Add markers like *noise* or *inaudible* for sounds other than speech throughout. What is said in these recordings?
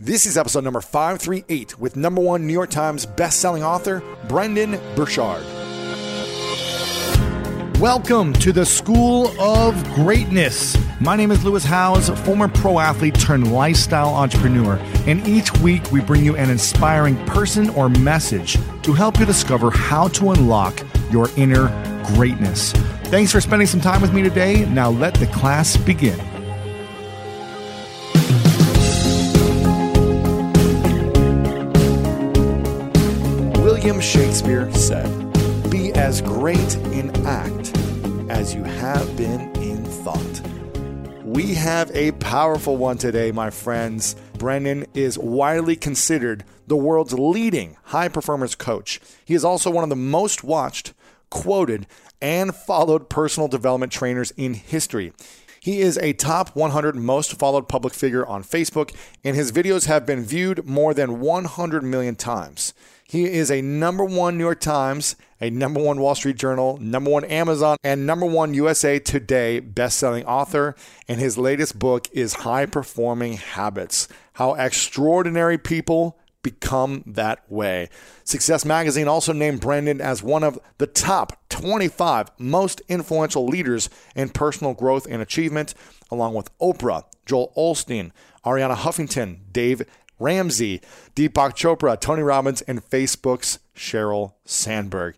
This is episode number 538 with number one New York Times bestselling author Brendon Burchard. Welcome to the School of Greatness. My name is Lewis Howes, former pro athlete turned lifestyle entrepreneur, and each week we bring you an inspiring person or message to help you discover how to unlock your inner greatness. Thanks for spending some time with me today. Now let the class begin. William Shakespeare said, Be as great in act as you have been in thought. We have a powerful one today, my friends. Brendon is widely considered the world's leading high performance coach. He is also one of the most watched, quoted, and followed personal development trainers in history. He is a top 100 most followed public figure on Facebook, and his videos have been viewed more than 100 million times. He is a number one New York Times, a number one Wall Street Journal, number one Amazon, and number one USA Today best-selling author. And his latest book is High Performing Habits: How Extraordinary People Become That Way. Success Magazine also named Brendon as one of the top 25 most influential leaders in personal growth and achievement, along with Oprah, Joel Osteen, Arianna Huffington, Dave Ramsey, Deepak Chopra, Tony Robbins, and Facebook's Sheryl Sandberg.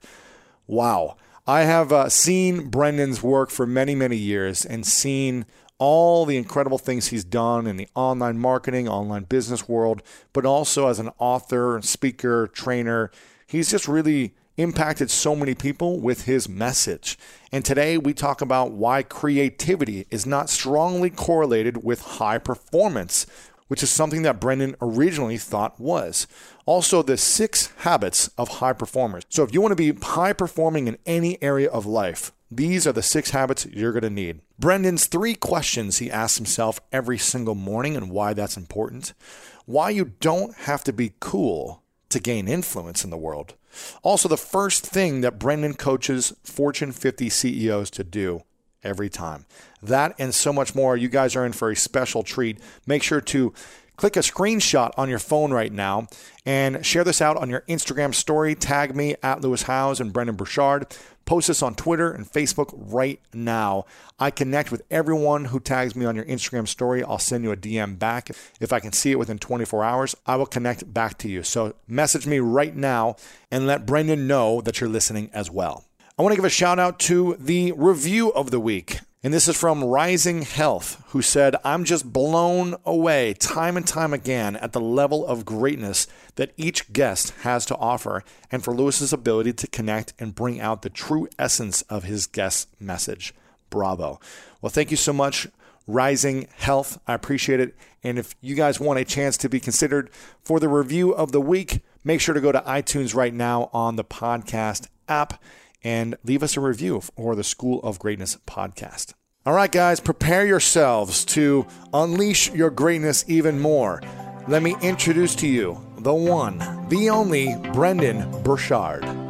Wow. I have uh, seen Brendon's work for many, many years and seen all the incredible things he's done in the online marketing, online business world, but also as an author, speaker, trainer. He's just really impacted so many people with his message. And today we talk about why creativity is not strongly correlated with high performance, which is something that Brendon originally thought was. Also, the six habits of high performers. So, if you want to be high performing in any area of life, these are the six habits you're going to need. Brendon's three questions he asks himself every single morning and why that's important. Why you don't have to be cool to gain influence in the world. Also, the first thing that Brendon coaches Fortune 50 CEOs to do every time. That and so much more. You guys are in for a special treat. Make sure to click a screenshot on your phone right now and share this out on your Instagram story. Tag me at Lewis Howes and Brendon Burchard. Post this on Twitter and Facebook right now. I connect with everyone who tags me on your Instagram story. I'll send you a DM back. If I can see it within 24 hours, I will connect back to you. So message me right now and let Brendon know that you're listening as well. I want to give a shout out to the review of the week. And this is from Rising Health, who said, I'm just blown away time and time again at the level of greatness that each guest has to offer, and for Lewis's ability to connect and bring out the true essence of his guest's message. Bravo. Well, thank you so much, Rising Health. I appreciate it. And if you guys want a chance to be considered for the review of the week, make sure to go to iTunes right now on the podcast app and leave us a review for the School of Greatness podcast. All right, guys, prepare yourselves to unleash your greatness even more. Let me introduce to you the one, the only Brendon Burchard.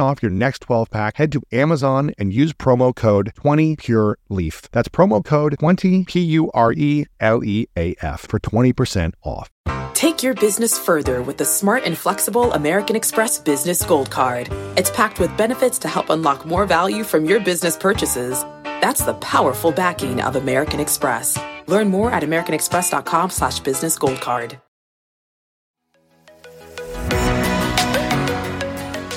off your next 12 pack, head to Amazon and use promo code 20PureLeaf. That's promo code 20 P U R E L E A F for 20% off. Take your business further with the smart and flexible American Express Business Gold Card. It's packed with benefits to help unlock more value from your business purchases. That's the powerful backing of American Express. Learn more at americanexpress.com slash business gold card.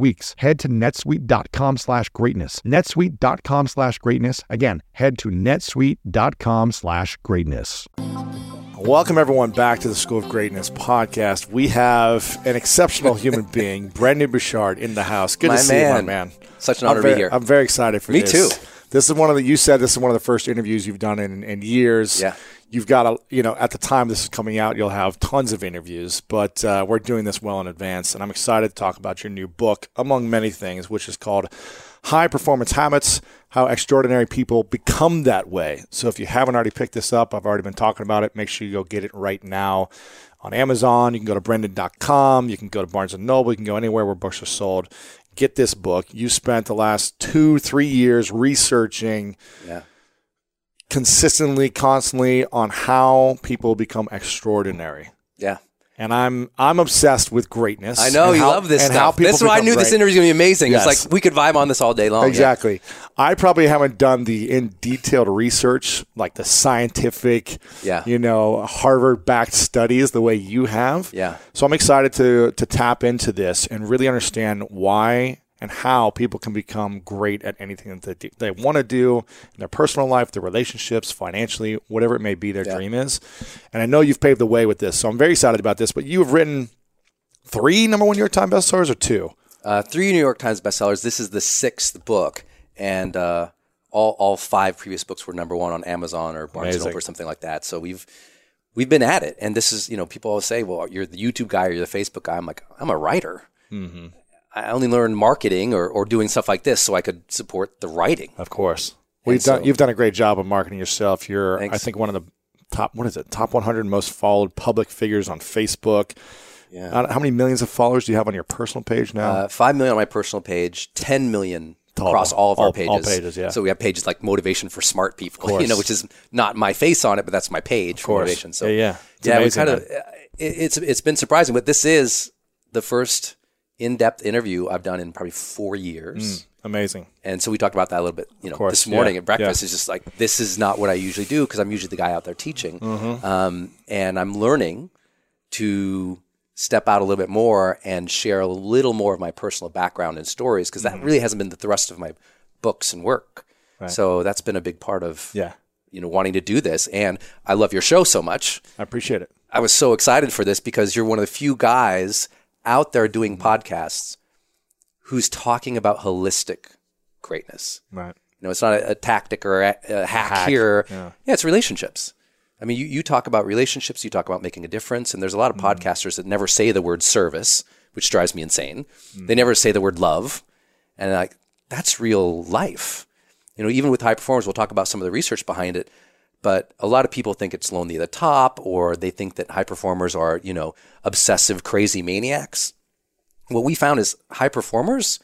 weeks. Head to netsuite.com slash greatness. netsuite.com slash greatness. Again, head to netsuite.com slash greatness. Welcome, everyone, back to the School of Greatness podcast. We have an exceptional human *laughs* being, Brendon Burchard, in the house. Good My to see you, my man. man. Such an I'm honor to very, be here. I'm very excited for you. Me this. too. This is one of the, you said this is one of the first interviews you've done in, in years. Yeah. You've got a, you know, at the time this is coming out, you'll have tons of interviews, but uh, we're doing this well in advance. And I'm excited to talk about your new book, among many things, which is called High Performance Habits How Extraordinary People Become That Way. So if you haven't already picked this up, I've already been talking about it. Make sure you go get it right now on Amazon. You can go to brendon.com. You can go to Barnes and Noble. You can go anywhere where books are sold. Get this book. You spent the last two, three years researching Yeah. consistently, constantly on how people become extraordinary. Yeah. And I'm I'm obsessed with greatness. I know you how- love this stuff. That's why I knew this interview was going to be amazing. Yes. It's like we could vibe on this all day long. Oh, Yeah. Exactly. I probably haven't done the in detailed research, like the scientific, Yeah. you know, Harvard backed studies the way you have. Yeah. So I'm excited to to tap into this and really understand why and how people can become great at anything that they, they want to do in their personal life, their relationships, financially, whatever it may be their Yeah. dream is. And I know you've paved the way with this. So I'm very excited about this. But you have written three number one New York Times bestsellers or two? Uh, three New York Times bestsellers. This is the sixth book, and uh, all all five previous books were number one on Amazon or Barnes and. Noble or something like that. So we've we've been at it, and this is you know people always say, well, you're the YouTube guy or you're the Facebook guy. I'm like, I'm a writer. Mm-hmm. I only learned marketing or, or doing stuff like this so I could support the writing. Of course. Well, you've so- done you've done a great job of marketing yourself. You're I think one of the top what is it? Top 100 most followed public figures on Facebook. Yeah. Uh, how many millions of followers do you have on your personal page now? Uh, Five million on my personal page, ten million Total. across all of All- our all pages. pages, yeah. So we have pages like motivation for smart people, *laughs* you know, which is not my face on it, but that's my page for motivation. So Yeah, yeah. Yeah, we kind of it, it's it's been surprising, but this is the first in-depth interview I've done in probably four years. Amazing. And so we talked about that a little bit, you know, Mm. course, this morning yeah, at breakfast. yeah. It's just like this is not what I usually do because I'm usually the guy out there teaching, Mm-hmm. um, and I'm learning to step out a little bit more and share a little more of my personal background and stories because Mm-hmm. that really hasn't been the thrust of my books and work. So that's been a big part of Yeah. you know wanting to do this. And I love your show so much. I appreciate it. I was so excited for this because you're one of the few guys out there doing Mm-hmm. podcasts who's talking about holistic greatness. Right. You know, it's not a, a tactic or a, a hack, Hack, here. yeah. it's relationships. I mean, you, you talk about relationships, you talk about making a difference, and there's a lot of Mm-hmm. podcasters that never say the word service, which drives me insane. Mm-hmm. They never say the word love, and like that's real life. You know, even with high performers, we'll talk about some of the research behind it. But a lot of people think it's lonely at the top, or they think that high performers are, you know, obsessive, crazy maniacs. What we found is high performers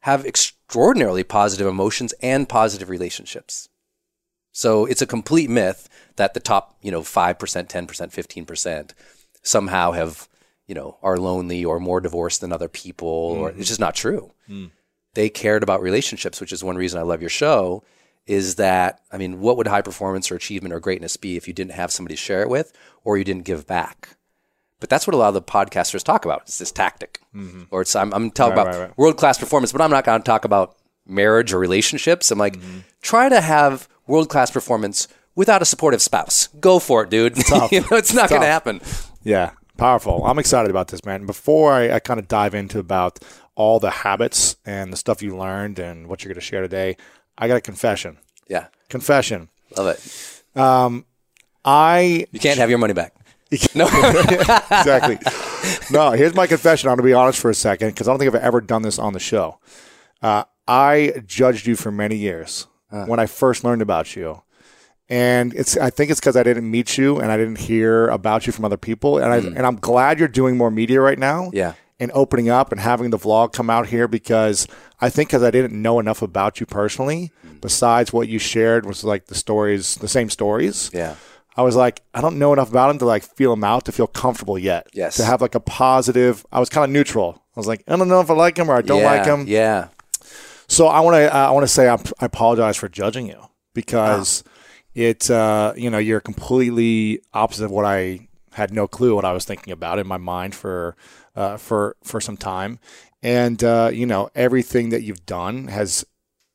have extraordinarily positive emotions and positive relationships. So it's a complete myth that the top, you know, 5%, 10%, 15% somehow have, you know, are lonely or more divorced than other people or mm-hmm. it's just not true. Mm. They cared about relationships, which is one reason I love your show is that I mean, what would high performance or achievement or greatness be if you didn't have somebody to share it with or you didn't give back? But that's what a lot of the podcasters talk about. It's this tactic, or it's I'm, I'm talking Right, about right, right. world class performance, but I'm not going to talk about marriage or relationships. I'm like, Mm-hmm. try to have world class performance without a supportive spouse. Go for it, dude. *laughs* you know, it's not going to happen. Yeah, powerful. I'm excited about this, man. Before I, I kind of dive into about all the habits and the stuff you learned and what you're going to share today, I got a confession. Yeah. Confession. Love it. I You can't have your money back. No. *laughs* exactly. no, here's my confession. I'm going to be honest for a second because I don't think I've ever done this on the show. Uh, I judged you for many years when I first learned about you. And it's I think it's because I didn't meet you and I didn't hear about you from other people. And I and I'm glad you're doing more media right now. Yeah. And opening up and having the vlog come out here because I think because I didn't know enough about you personally, besides what you shared was like the stories, the same stories. yeah. I was like, I don't know enough about him to like feel him out to feel comfortable yet. Yes. To have like a positive. I was kind of neutral. I was like, I don't know if I like him or I don't yeah. like him. Yeah. So I want to. I want to say I'm, I apologize for judging you because it. Uh, you know, you're completely opposite of what I had no clue what I was thinking about in my mind for uh, for for some time, and uh, you know everything that you've done has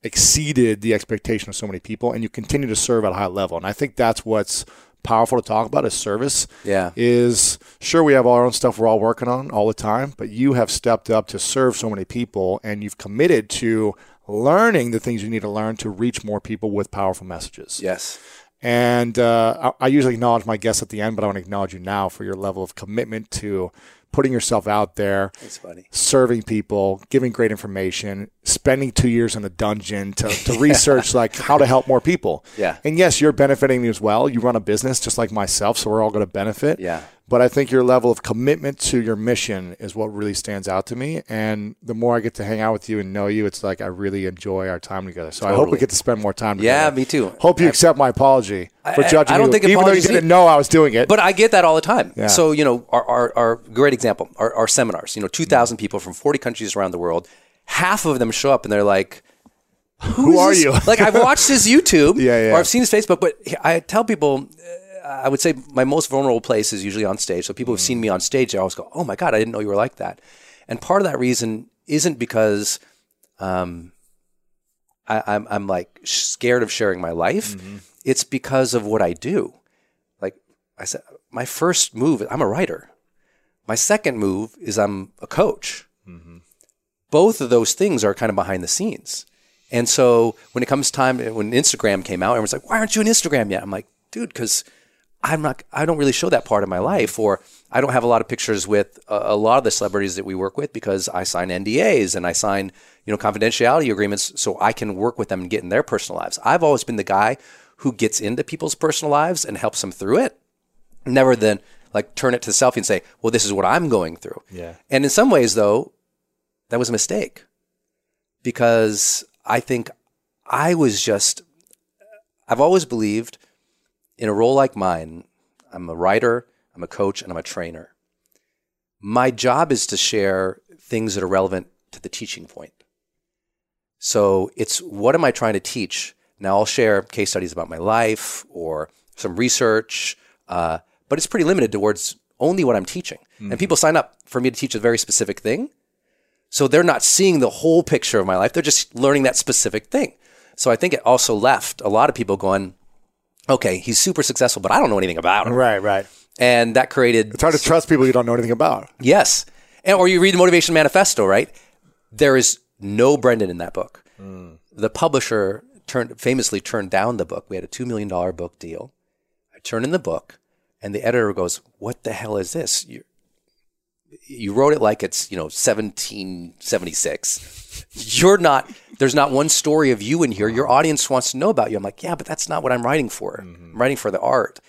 exceeded the expectation of so many people, and you continue to serve at a high level. And I think that's what's powerful to talk about is service. Yeah. Is sure we have our own stuff we're all working on all the time, but you have stepped up to serve so many people, and you've committed to learning the things you need to learn to reach more people with powerful messages. Yes. And uh, I, I usually acknowledge my guests at the end, but I want to acknowledge you now for your level of commitment to putting yourself out there, That's funny. serving people, giving great information, spending two years in a dungeon to, to *laughs* research like how to help more people. Yeah. And yes, you're benefiting me as well. You run a business just like myself, so we're all going to benefit. Yeah. But I think your level of commitment to your mission is what really stands out to me. And the more I get to hang out with you and know you, it's like I really enjoy our time together. So I hope we get to spend more time together. Yeah, me too. Hope you accept my apology for I- judging I don't you, think even though you didn't know I was doing it. But I get that all the time. Yeah. So, you know, our, our, our great example, our, our seminars, you know, 2,000 people from 40 countries around the world, half of them show up and they're like, "Who are this? you? like I've watched his *laughs* YouTube Yeah, yeah. or I've seen his Facebook, but I tell people, uh, I would say my most vulnerable place is usually on stage. So people who've seen me on stage, they always go, "Oh my god, I didn't know you were like that." And part of that reason isn't because um, I, I'm I'm like scared of sharing my life. It's because of what I do. Like I said, my first move, I'm a writer. My second move is I'm a coach. Both of those things are kind of behind the scenes. And so when it comes time, when Instagram came out, everyone's like, why aren't you on Instagram yet? I'm like, dude, because I'm not, I don't really show that part of my life, or I don't have a lot of pictures with a, a lot of the celebrities that we work with because I sign NDAs and I sign, you know, confidentiality agreements so I can work with them and get in their personal lives. I've always been the guy who gets into people's personal lives and helps them through it. Never then like turn it to selfie and say, well, this is what I'm going through. Yeah. And in some ways, though, that was a mistake because I think I was just, I've always believed in a role like mine, I'm a writer, I'm a coach, and I'm a trainer. My job is to share things that are relevant to the teaching point. So it's what am I trying to teach? Now I'll share case studies about my life or some research, uh, but it's pretty limited towards only what I'm teaching. And people sign up for me to teach a very specific thing. So they're not seeing the whole picture of my life. They're just learning that specific thing. So I think it also left a lot of people going, okay, he's super successful, but I don't know anything about him. right, right. And that created It's hard to trust people you don't know anything about. Yes. And, or you read the Motivation Manifesto, right? There is no Brendon in that book. Hmm. The publisher turned famously turned down the book. We had a $2 million book deal. I turn in the book, and the editor goes, What the hell is this? You, you wrote it like it's, you know, 1776. You're not, there's not one story of you in here. Your audience wants to know about you. I'm like, Yeah, but that's not what I'm writing for. I'm writing for the art.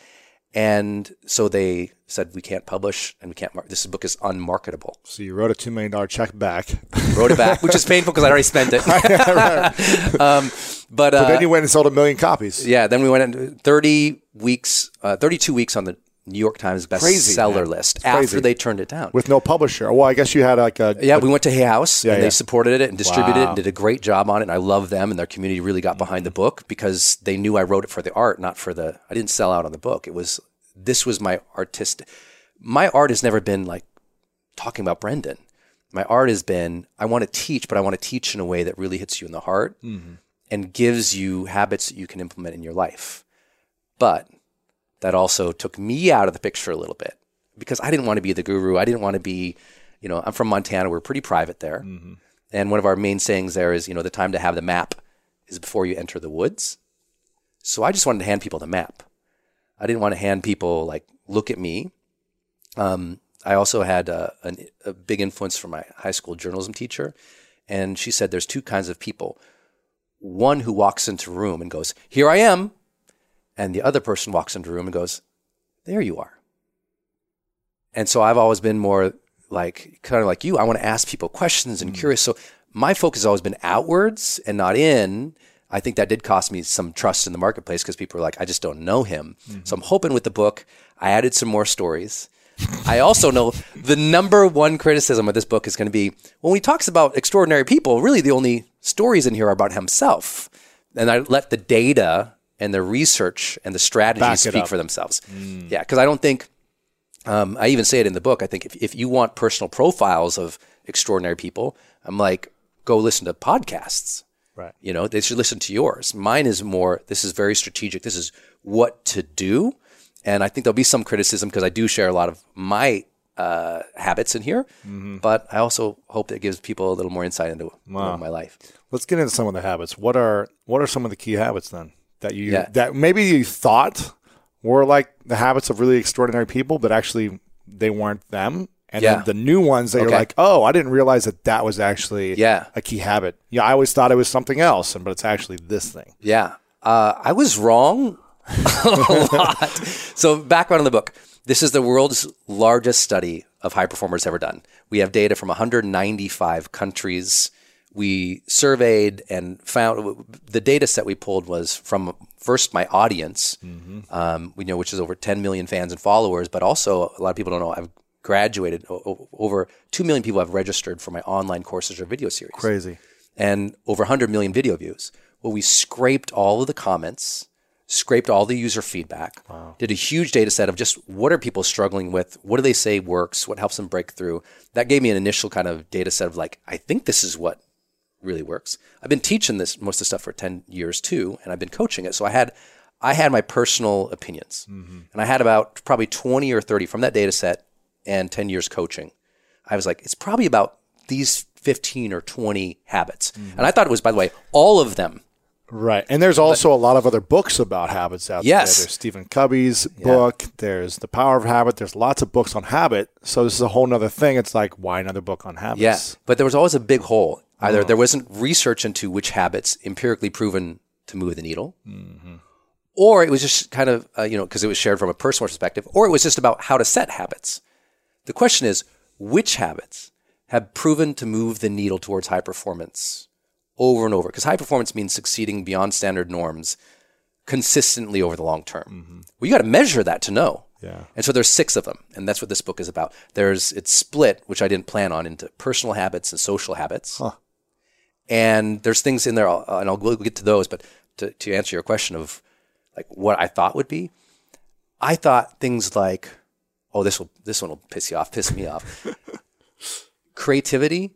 And so they said, we can't publish and we can't, mar- this book is unmarketable. So you wrote a $2 million check back. Wrote it back, which is *laughs* painful because I'd already spent it. *laughs* *laughs* um, but, uh, But then you went and sold a million copies. yeah, then we went into 30 weeks, uh, 32 weeks on the New York Times Crazy, bestseller man. list It's after crazy. they turned it down. With no publisher. Well, I guess you had like a. yeah, we went to Hay House Yeah, and yeah. they supported it and distributed it and did a great job on it. And I love them and their community really got behind the book because they knew I wrote it for the art, not for the. I didn't sell out on the book. It was this was my artistic. My art has never been like talking about Brendon. My art has been I want to teach, but I want to teach in a way that really hits you in the heart mm-hmm. and gives you habits that you can implement in your life. But that also took me out of the picture a little bit because I didn't want to be the guru. I didn't want to be, you know, I'm from Montana. We're pretty private there. And one of our main sayings there is, you know, the time to have the map is before you enter the woods. So I just wanted to hand people the map. I didn't want to hand people like, look at me. Um, I also had a, a, a big influence from my high school journalism teacher. And she said there's two kinds of people. One who walks into a room and goes, Here I am. And the other person walks into the room and goes, There you are. And so I've always been more like, kind of like you. I want to ask people questions and mm. curious. So my focus has always been outwards and not in. I think that did cost me some trust in the marketplace because people are like, I just don't know him. So mm-hmm. I'm hoping with the book, I added some more stories. I also know the number one criticism of this book is going to be when he talks about extraordinary people, really the only stories in here are about himself. And I let the data and the research and the strategies speak up. Mm. for themselves. Yeah, because I don't think, um, I even say it in the book, I think if, if you want personal profiles of extraordinary people, I'm like, go listen to podcasts. Right. You know, they should listen to yours. Mine is more, this is very strategic. This is what to do. And I think there'll be some criticism because I do share a lot of my uh, habits in here. Mm-hmm. But I also hope that gives people a little more insight into know, my life. Let's get into some of the habits. What are what are some of the key habits then that you Yeah. that maybe you thought were like the habits of really extraordinary people, but actually they weren't them? And Yeah. then the new ones that you're like, oh, I didn't realize that that was actually Yeah. a key habit. Yeah, I always thought it was something else, and but it's actually this thing. Yeah. Uh, I was wrong *laughs* a *laughs* lot. So, background on the book this is the world's largest study of high performers ever done. We have data from 195 countries. We surveyed and found the data set we pulled was from first my audience, um, we know which is over 10 million fans and followers, but also a lot of people don't know I've graduated. O- over 2 million people have registered for my online courses or video series Crazy. and over 100 million video views. Well, we scraped all of the comments, scraped all the user feedback, did a huge data set of just what are people struggling with? What do they say works? What helps them break through? That gave me an initial kind of data set of like, I think this is what really works. I've been teaching this most of the stuff for 10 years too, and I've been coaching it. So I had I had my personal opinions. Mm-hmm. And I had about probably 20 or 30 from that data set and 10 years coaching. I was like, it's probably about these 15 or 20 habits. Mm-hmm. And I thought it was, by the way, all of them. Right. And there's also a lot of other books about habits out Yes. there. There's Stephen Covey's book. There's The Power of Habit. There's lots of books on habit. So this is a whole nother thing. It's like, why another book on habits? Yes. But there was always a big hole. Either there wasn't research into which habits empirically proven to move the needle, or it was just kind of, uh, you know, because it was shared from a personal perspective, or it was just about how to set habits. The question is, which habits have proven to move the needle towards high performance over and over? Because high performance means succeeding beyond standard norms consistently over the long term. Well, you got to measure that to know. Yeah. And so there's six of them, and that's what this book is about. There's it's split, which I didn't plan on, into personal habits and social habits. And there's things in there, and I'll we'll get to those. But to, to answer your question of like what I thought would be, I thought things like, oh, this will this one will piss you off, piss me off. *laughs* Creativity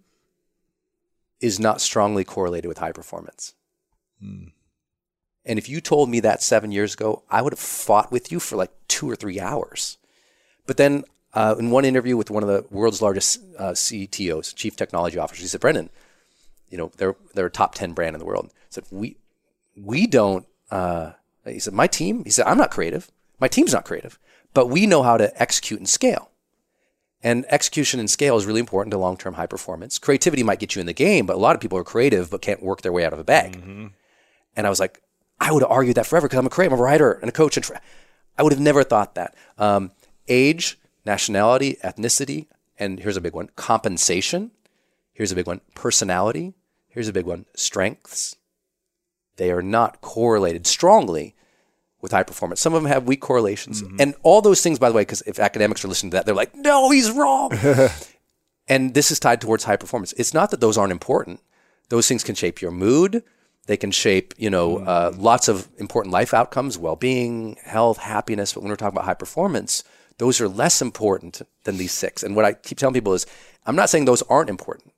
is not strongly correlated with high performance. And if you told me that seven years ago, I would have fought with you for like two or three hours. But then, uh, in one interview with one of the world's largest uh, CTOs, chief technology officers, he said, "Brendon, you know they're they're a top ten brand in the world." He said, "We we don't." Uh, he said, "My team." He said, "I'm not creative. My team's not creative, but we know how to execute and scale." And execution and scale is really important to long term high performance. Creativity might get you in the game, but a lot of people are creative but can't work their way out of a bag. And I was like, I would have argued that forever because I'm a creative, I'm a writer and a coach. And tra- I would have never thought that. Um, age, nationality, ethnicity, and here's a big one compensation. Here's a big one personality. Here's a big one strengths. They are not correlated strongly with high performance. Some of them have weak correlations. And all those things, by the way, because if academics are listening to that, they're like, no, he's wrong. *laughs* and this is tied towards high performance. It's not that those aren't important. Those things can shape your mood. They can shape, you know, uh, lots of important life outcomes, well-being, health, happiness. But when we're talking about high performance, those are less important than these six. And what I keep telling people is, I'm not saying those aren't important.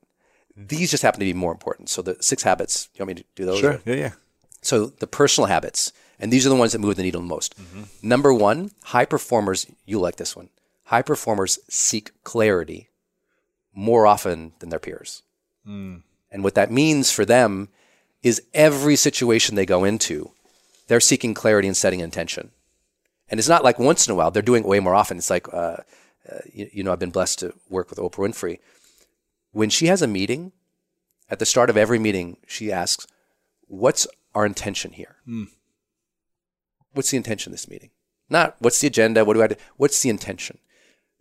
These just happen to be more important. So the six habits. You want me to do those? Sure. Yeah, yeah. So the personal habits, and these are the ones that move the needle the most. Number one, high performers, you like this one. High performers seek clarity more often than their peers. And And what that means for them is every situation they go into, they're seeking clarity and setting intention. And it's not like once in a while, they're doing it way more often. It's like, uh, uh, you, you know, I've been blessed to work with Oprah Winfrey. When she has a meeting, at the start of every meeting, she asks, What's our intention here? Hmm. What's the intention of this meeting? Not what's the agenda? What do I do? What's the intention?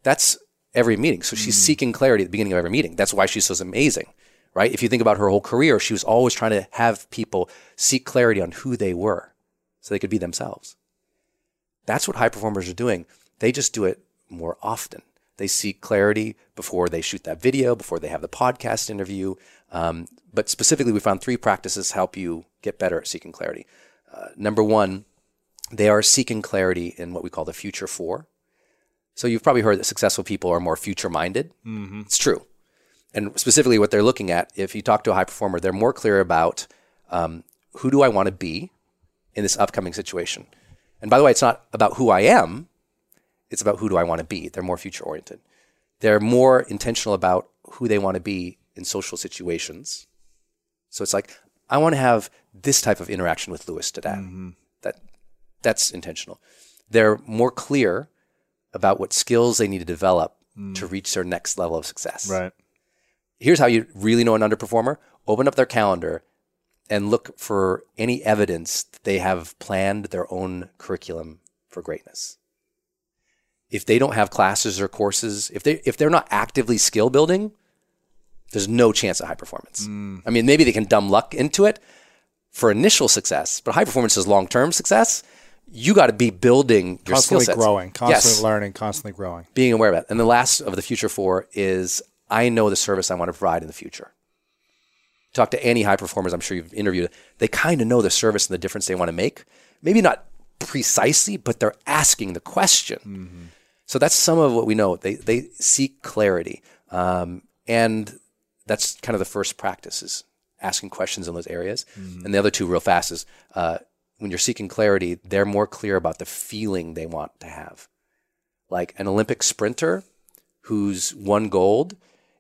That's every meeting. So she's hmm. seeking clarity at the beginning of every meeting. That's why she's so amazing, right? If you think about her whole career, she was always trying to have people seek clarity on who they were so they could be themselves. That's what high performers are doing. They just do it more often. They seek clarity before they shoot that video, before they have the podcast interview. Um, but specifically, we found three practices help you get better at seeking clarity. Uh, number one, they are seeking clarity in what we call the future four. So you've probably heard that successful people are more future minded. It's true. And specifically, what they're looking at, if you talk to a high performer, they're more clear about um, who do I want to be in this upcoming situation. And by the way, it's not about who I am, it's about who do I want to be. They're more future oriented. They're more intentional about who they want to be in social situations. So it's like, I want to have this type of interaction with Lewis today. Mm-hmm. That that's intentional. They're more clear about what skills they need to develop mm. to reach their next level of success. Right. Here's how you really know an underperformer. Open up their calendar and look for any evidence that they have planned their own curriculum for greatness. If they don't have classes or courses, if they if they're not actively skill building, there's no chance of high performance. Mm. I mean, maybe they can dumb luck into it for initial success, but high performance is long term success. You got to be building your skill Constantly sets. growing, constantly Yes learning, constantly growing. being aware of that. And the last of the future four is I know the service I want to provide in the future. Talk to any high performers I'm sure you've interviewed. They kind of know the service and the difference they want to make. Maybe not precisely, but they're asking the question. Mm-hmm. So that's some of what we know. They they seek clarity, um, and that's kind of the first practice is asking questions in those areas. And the other two, real fast, is uh, when you're seeking clarity, they're more clear about the feeling they want to have like an Olympic sprinter who's won gold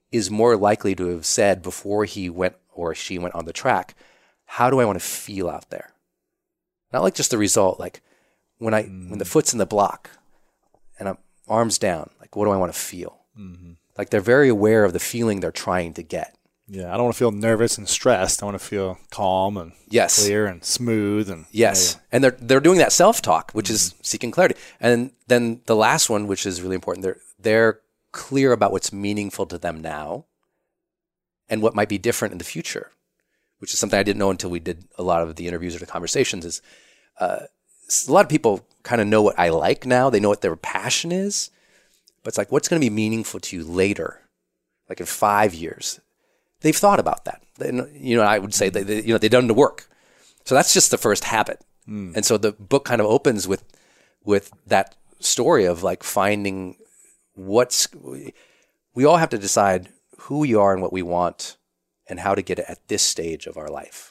is more likely to have said before he went or she went on the track, how do I want to feel out there? Not like just the result, like when I when the foot's in the block and I'm arms down, like what do I want to feel? Like they're very aware of the feeling they're trying to get. Yeah, I don't want to feel nervous and stressed. I want to feel calm and Yes. clear and smooth and Yes, and they're they're doing that self talk, which is seeking clarity. And then the last one, which is really important, they're they're clear about what's meaningful to them now, and what might be different in the future, which is something I didn't know until we did a lot of the interviews or the conversations. Is uh, a lot of people kind of know what I like now; they know what their passion is, but it's like what's going to be meaningful to you later, like in five years. They've thought about that. They, you know, I would say they, they you know they've done the work. So that's just the first habit. Hmm. And so the book kind of opens with with that story of like finding what's we all have to decide who we are and what we want and how to get it at this stage of our life.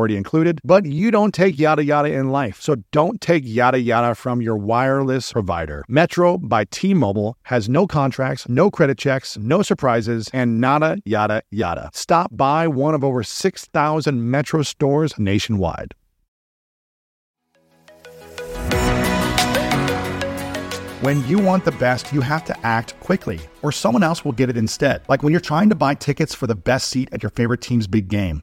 already included, but you don't take yada yada in life. So don't take yada yada from your wireless provider. Metro by T Mobile has no contracts, no credit checks, no surprises, and nada yada yada. Stop by one of over 6,000 Metro stores nationwide. When you want the best, you have to act quickly, or someone else will get it instead. Like when you're trying to buy tickets for the best seat at your favorite team's big game,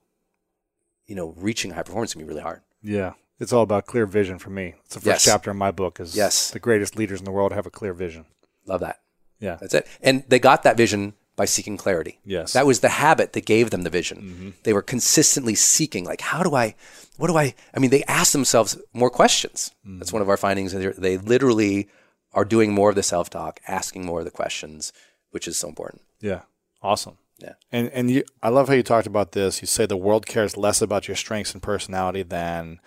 you know, reaching high performance can be really hard. Yeah. It's all about clear vision for me. It's the first Yes. chapter in my book is Yes. the greatest leaders in the world have a clear vision. Love that. Yeah. That's it. And they got that vision by seeking clarity. Yes. That was the habit that gave them the vision. Mm-hmm. They were consistently seeking, like, how do I, what do I, I mean, they asked themselves more questions. Mm-hmm. That's one of our findings. They they literally are doing more of the self talk, asking more of the questions, which is so important. Yeah. Awesome. Yeah. And and you I love how you talked about this. You say the world cares less about your strengths and personality than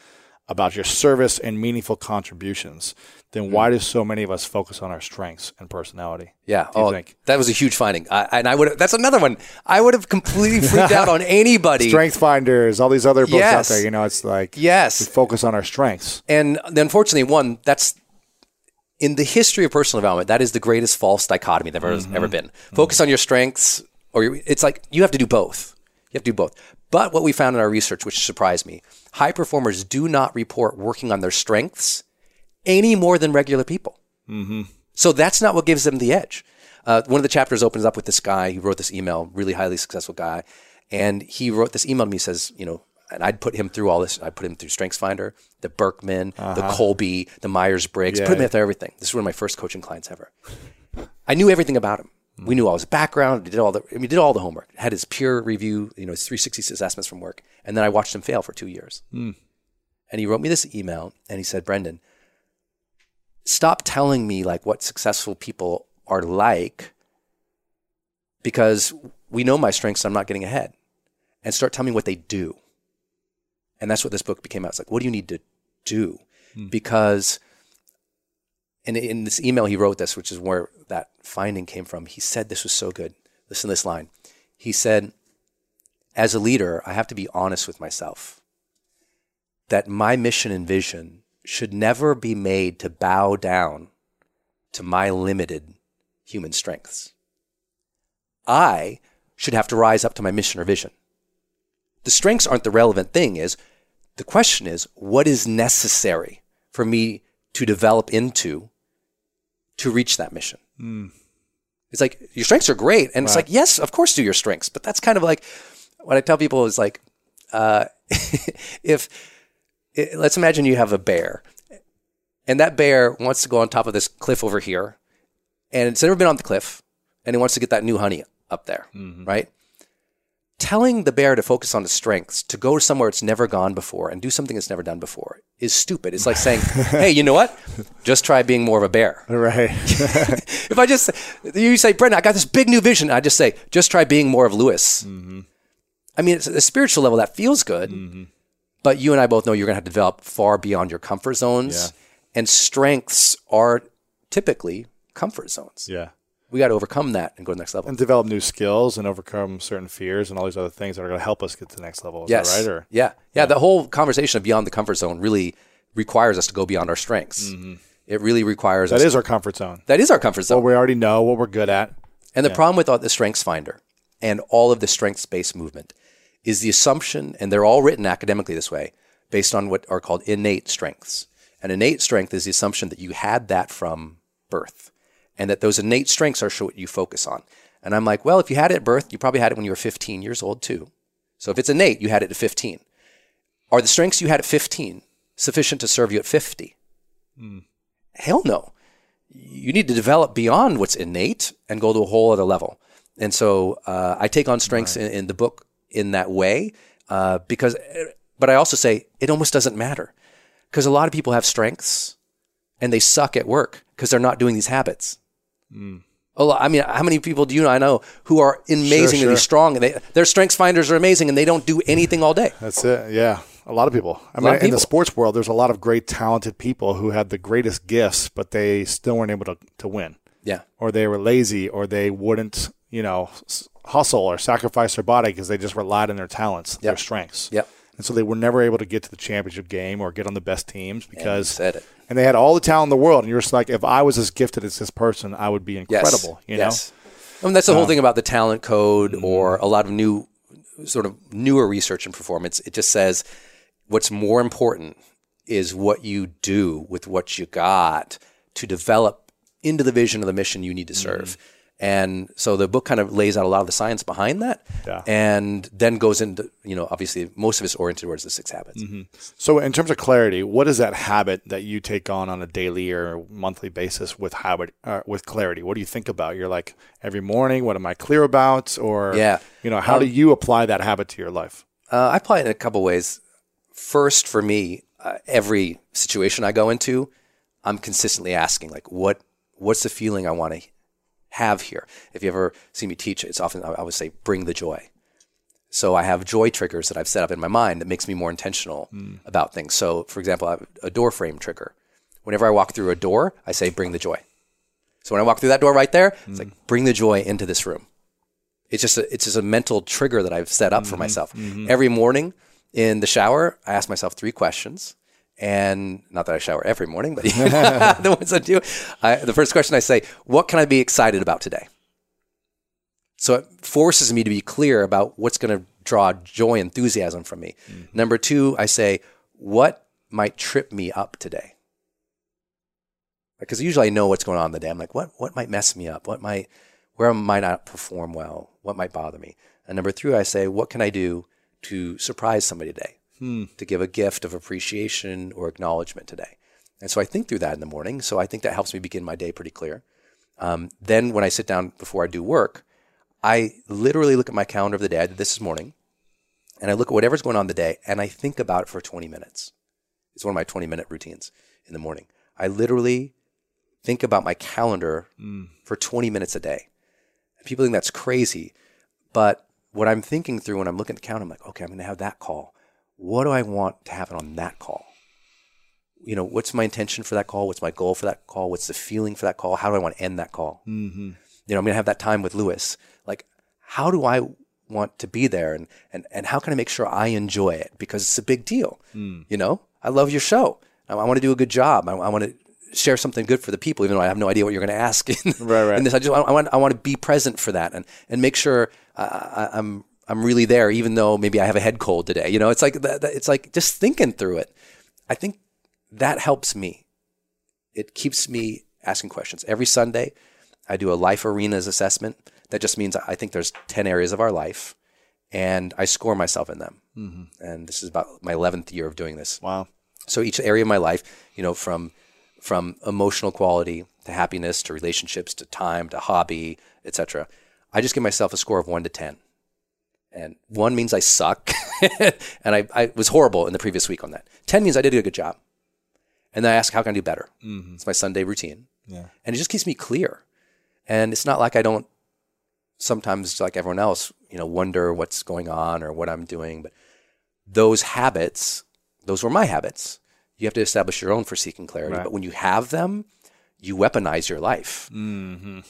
about your service and meaningful contributions. Then why do so many of us focus on our strengths and personality? Yeah. Oh, think? that was a huge finding. I, and I would, that's another one. I would have completely freaked out on *laughs* anybody. Strength Finders, all these other books Yes. out there, you know, it's like Yes. we focus on our strengths. And unfortunately, one that's in the history of personal development, that is the greatest false dichotomy that has Mm-hmm. ever been. Focus on your strengths, or it's like you have to do both. You have to do both. But what we found in our research, which surprised me, high performers do not report working on their strengths any more than regular people. Mm-hmm. So that's not what gives them the edge. Uh, one of the chapters opens up with this guy who wrote this email, really highly successful guy, and he wrote this email to me. Says, you know, and I'd put him through all this. I put him through StrengthsFinder, the Birkman, the Kolbe, the Myers Briggs. Yeah. Put him through everything. This is one of my first coaching clients ever. I knew everything about him. We knew all his background. Did all the. We did all the homework. Had his peer review, you know, his 360 assessments from work, and then I watched him fail for two years. Hmm. And he wrote me this email, and he said, "Brendon, stop telling me like what successful people are like, because we know my strengths. I'm not getting ahead, and start telling me what they do." And that's what this book became out. It's like, what do you need to do? Hmm. Because and in this email he wrote this, which is where that finding came from. He said this was so good. Listen to this line. He said, as a leader, I have to be honest with myself that my mission and vision should never be made to bow down to my limited human strengths. I should have to rise up to my mission or vision. The strengths aren't the relevant thing is the question is what is necessary for me to develop into to reach that mission. It's like your strengths are great, and it's like yes, of course, do your strengths, but that's kind of like what I tell people is like, uh, *laughs* if i let's imagine you have a bear, and that bear wants to go on top of this cliff over here, and it's never been on the cliff, and it wants to get that new honey up there, right? Telling the bear to focus on is strengths, to go somewhere it's never gone before and do something it's never done before is stupid. It's like saying, *laughs* hey, you know what? Just try being more of a bear. Right. *laughs* If I just, you say, Brendon, I got this big new vision. I just say, just try being more of Lewis. Mm-hmm. I mean, it's at a spiritual level that feels good, mm-hmm. but you and I both know you're going to have to develop far beyond your comfort zones. And strengths are typically comfort zones. yeah. We got to overcome that and go to the next level. And develop new skills and overcome certain fears and all these other things that are going to help us get to the next level. Is yes. that right? Or yeah. yeah. The whole conversation of beyond the comfort zone really requires us to go beyond our strengths. It really requires Mm-hmm. that us. is our comfort zone. that is our comfort zone. What we already know, what we're good at. And the problem with all the Strengths Finder and all of the strengths based movement is the assumption, and they're all written academically this way, based on what are called innate strengths. And innate strength is the assumption that you had that from birth and that those innate strengths are what you focus on. And I'm like, well, if you had it at birth, you probably had it when you were 15 years old too. So if it's innate, you had it at 15. Are the strengths you had at 15 sufficient to serve you at 50? Hell no. You need to develop beyond what's innate and go to a whole other level. And so uh, I take on strengths in, in the book in that way uh, because, but I also say it almost doesn't matter because a lot of people have strengths and they suck at work because they're not doing these habits. Mm. A lot, I mean, how many people do you know I know who are amazingly sure. strong and they, their strengths finders are amazing and they don't do anything all day? That's it. Yeah. A lot of people. I mean, of in the sports world, there's a lot of great, talented people who had the greatest gifts, but they still weren't able to, to win. Yeah. Or they were lazy, or they wouldn't, you know, hustle or sacrifice their body because they just relied on their talents, their strengths. Yep. And so they were never able to get to the championship game or get on the best teams because said it. And they had all the talent in the world. And you're just like, if I was as gifted as this person, I would be incredible. You know, yes. I mean, that's the whole um, thing about the talent code mm-hmm. or a lot of new, sort of newer research and performance. It just says what's more important is what you do with what you got to develop into the vision of the mission you need to serve. Mm-hmm. And so the book kind of lays out a lot of the science behind that, Yeah. and then goes into you know obviously most of it's oriented towards the six habits. So, in terms of clarity, what is that habit that you take on on a daily or monthly basis with habit uh, with clarity? What do you think about? You're like every morning. What am I clear about? Or Yeah. you know, how do you apply that habit to your life? Uh, I apply it in a couple ways. First, for me, uh, every situation I go into, I'm consistently asking, like, what what's the feeling I want to have here? If you ever see me teach, it's often I would say, bring the joy. So I have joy triggers that I've set up in my mind that makes me more intentional mm. about things. So, for example, I have a door frame trigger. Whenever I walk through a door, I say, bring the joy. So when I walk through that door right there, it's mm. like, bring the joy into this room. It's just a, it's just a mental trigger that I've set up for mm-hmm. myself. Mm-hmm. Every morning in the shower, I ask myself three questions. And not that I shower every morning, but *laughs* the ones I do, I, the first question I say, what can I be excited about today? So it forces me to be clear about what's going to draw joy, enthusiasm from me. Mm-hmm. Number two, I say, what might trip me up today? Because usually I know what's going on in the day. I'm like, what, what might mess me up? What might, where might not perform well? What might bother me? And number three, I say, what can I do to surprise somebody today? To give a gift of appreciation or acknowledgement today. And so I think through that in the morning. So I think that helps me begin my day pretty clear. Um, then when I sit down before I do work, I literally look at my calendar of the day. I did this this morning, and I look at whatever's going on in the day, and I think about it for 20 minutes. It's one of my 20 minute routines in the morning. I literally think about my calendar for 20 minutes a day. People think that's crazy, but what I'm thinking through when I'm looking at the calendar, I'm like, okay, I'm going to have that call. What do I want to happen on that call? You know, what's my intention for that call? What's my goal for that call? What's the feeling for that call? How do I want to end that call? Mm-hmm. You know, I'm going to have that time with Lewis. Like, how do I want to be there? And, and, and how can I make sure I enjoy it? Because it's a big deal. You know, I love your show. I, want to do a good job. I, I want to share something good for the people, even though I have no idea what you're going to ask in, *laughs* Right, right. in this. I just I want I want to be present for that and and make sure I, I, I'm I'm really there, even though maybe I have a head cold today. You know, it's like that, that- it's like just thinking through it. I think that helps me. It keeps me asking questions every Sunday. I do a life arenas assessment. That just means I think there's ten areas of our life, and I score myself in them. Mm-hmm. And this is about my eleventh year of doing this. Wow. So each area of my life, you know, from from emotional quality to happiness to relationships to time to hobby, etc. I just give myself a score of one to ten, and one means I suck, *laughs* and I, I was horrible in the previous week on that. Ten means I did a good job, and then I ask how can I do better. Mm-hmm. It's my Sunday routine, Yeah. and it just keeps me clear. And it's not like I don't sometimes, like everyone else, you know, wonder what's going on or what I'm doing, but those habits, those were my habits. You have to establish your own for seeking clarity. Right. But when you have them, you weaponize your life. Mm-hmm.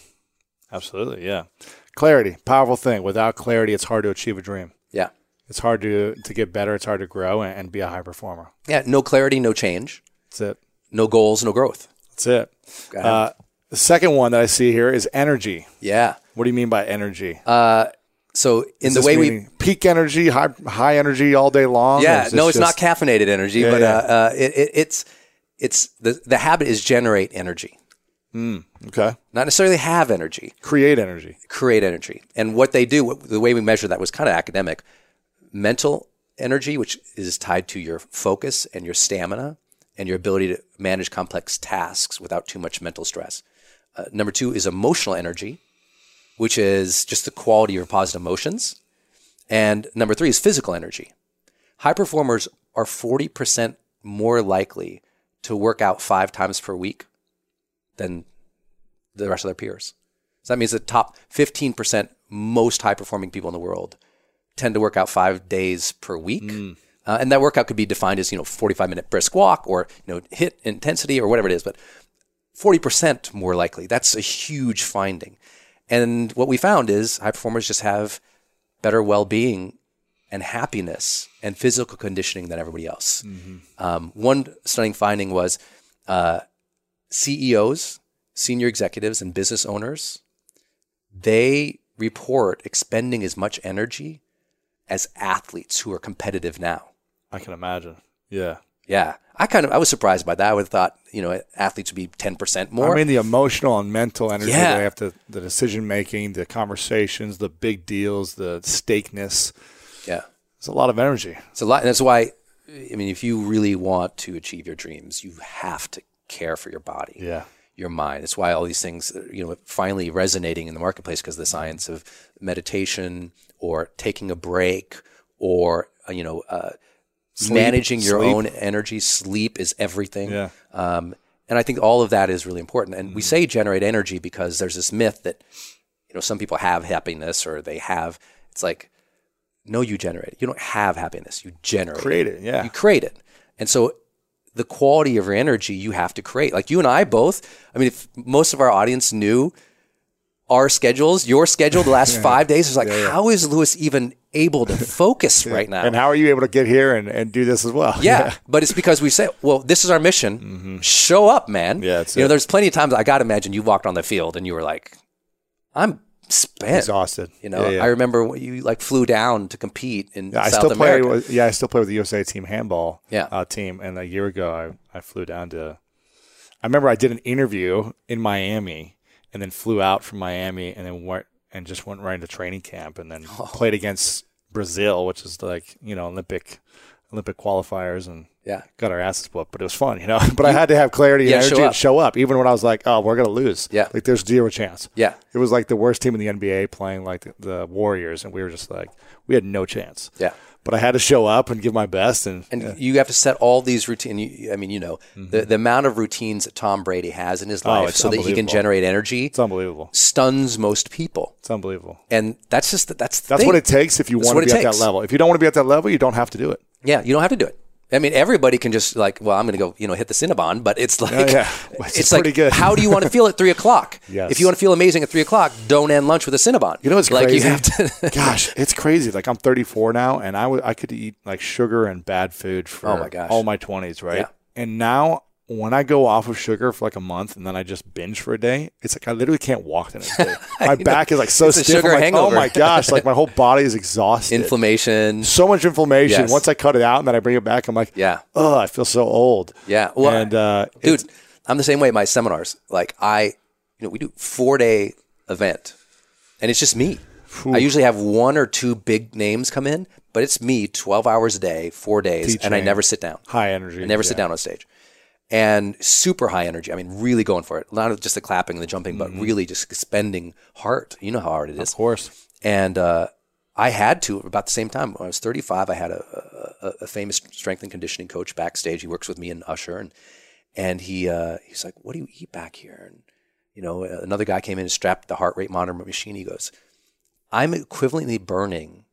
Absolutely. Yeah. Clarity, powerful thing. Without clarity, it's hard to achieve a dream. Yeah. It's hard to to get better. It's hard to grow and, and be a high performer. Yeah. No clarity, no change. That's it. No goals, no growth. That's it. Uh, the second one that I see here is energy. yeah. What do you mean by energy? Uh, So in the way we peak energy, high high energy all day long. yeah no it's not caffeinated energy Yeah, but yeah. Uh, uh, it, it, it's it's the the habit is generate energy okay. not necessarily have energy. Create energy. create energy. And what they do the way we measure that was kind of academic mental energy which is tied to your focus and your stamina and your ability to manage complex tasks without too much mental stress. Uh, number two is emotional energy which is just the quality of your positive emotions. And number three is physical energy. High performers are 40% more likely to work out five times per week than the rest of their peers. So that means the top 15% most high performing people in the world tend to work out five days per week. Uh, and that workout could be defined as, you know, 45 minute brisk walk or, you know, hit intensity or whatever it is, but 40% more likely. That's a huge finding. And what we found is high performers just have better well being and happiness and physical conditioning than everybody else. Um, one stunning finding was uh, CEOs, senior executives, and business owners, they report expending as much energy as athletes who are competitive now. I can imagine. Yeah. Yeah, I kind of I was surprised by that. I would have thought you know athletes would be ten percent more. I mean, the emotional and mental energy Yeah. they have to, the decision making, the conversations, the big deals, the stakeness. yeah, It's a lot of energy. it's a lot, and that's why. I mean, if you really want to achieve your dreams, you have to care for your body. Yeah. your mind. It's why all these things, you know, finally resonating in the marketplace because the science of meditation or taking a break or uh, you know uh, managing your Sleep. own energy. Sleep is everything. Yeah. Um, and I think all of that is really important. And we Mm-hmm. say generate energy because there's this myth that you know some people have happiness or they have. It's like no, you generate it. You don't have happiness. You generate. Create it. Yeah. You create it. And so the quality of your energy you have to create. Like you and I both, I mean, if most of our audience knew our schedules, your schedule the last *laughs* five days, is like, how is Lewis even able to *laughs* focus right now? And how are you able to get here and, and do this as well? yeah, *laughs* but it's because we say, well, this is our mission. Show up, man. Mm-hmm. Yeah, you know, there's plenty of times I got to imagine you walked on the field and you were like, I'm spent. Exhausted. You know, Yeah, yeah. I remember when you like flew down to compete in Yeah, I South still play. America. With, yeah, I still play with the USA team handball Yeah. uh, team. And a year ago, I, I flew down to. I remember I did an interview in Miami, and then flew out from Miami, and then went and just went right into training camp, and then *laughs* Oh. played against Brazil, which is like you know Olympic Olympic qualifiers, and Yeah. got our asses whooped. But it was fun, you know. *laughs* but I had to have clarity and Yeah, energy show and up. show up, even when I was like, oh, we're gonna lose. Yeah. like there's zero chance. Yeah. It was like the worst team in the NBA playing like the, the Warriors, and we were just like, we had no chance. Yeah. But I had to show up and give my best, and, And you have to set all these routines. I mean, you know, the, the amount of routines that Tom Brady has in his Mm-hmm. Oh, life so that he can generate energy it's unbelievable. stuns most people. It's unbelievable. And that's just the, that's the That's thing. what it takes if you That's want to be at that level. If you don't want to be at that level, you don't have to do it. Yeah, you don't have to do it. I mean, everybody can just like, well, I'm going to go, you know, hit the Cinnabon, but it's like, yeah. *laughs* It's it's, pretty like, good. how do you want to feel at three o'clock? *laughs* Yes. If you want to feel amazing at three o'clock, don't end lunch with a Cinnabon. You know it's like crazy? you have to. *laughs* Gosh, it's crazy. Like I'm 34 now, and I would I could eat like sugar and bad food for Oh my gosh. all my 20s, right? Yeah. And now when I go off of sugar for like a month and then I just binge for a day, it's like I literally can't walk the next day. *laughs* My back is like so It's stiff. Like. Oh my gosh! Like my whole *laughs* body is exhausted. Inflammation. so much inflammation. Yes. Once I cut it out and then I bring it back, I'm like, Yeah. oh, I feel so old. Yeah. Well, and uh, dude, I'm the same way at my seminars. Like I, you know, we do four day event, and it's just me. I usually have one or two big names come in, but it's me, 12 hours a day, four days, and I never sit down. high energy. I never sit down on stage. And super high energy. I mean, really going for it. Not just the clapping and the jumping, but really just spending heart. You know how hard it is. Of course. And uh, I had to about the same time. When I was 35, I had a, a, a famous strength and conditioning coach backstage. He works with me and Usher, and and he uh, he's like, "What do you eat back here?" And you know, another guy came in and strapped the heart rate monitor machine. He goes, "I'm equivalently burning,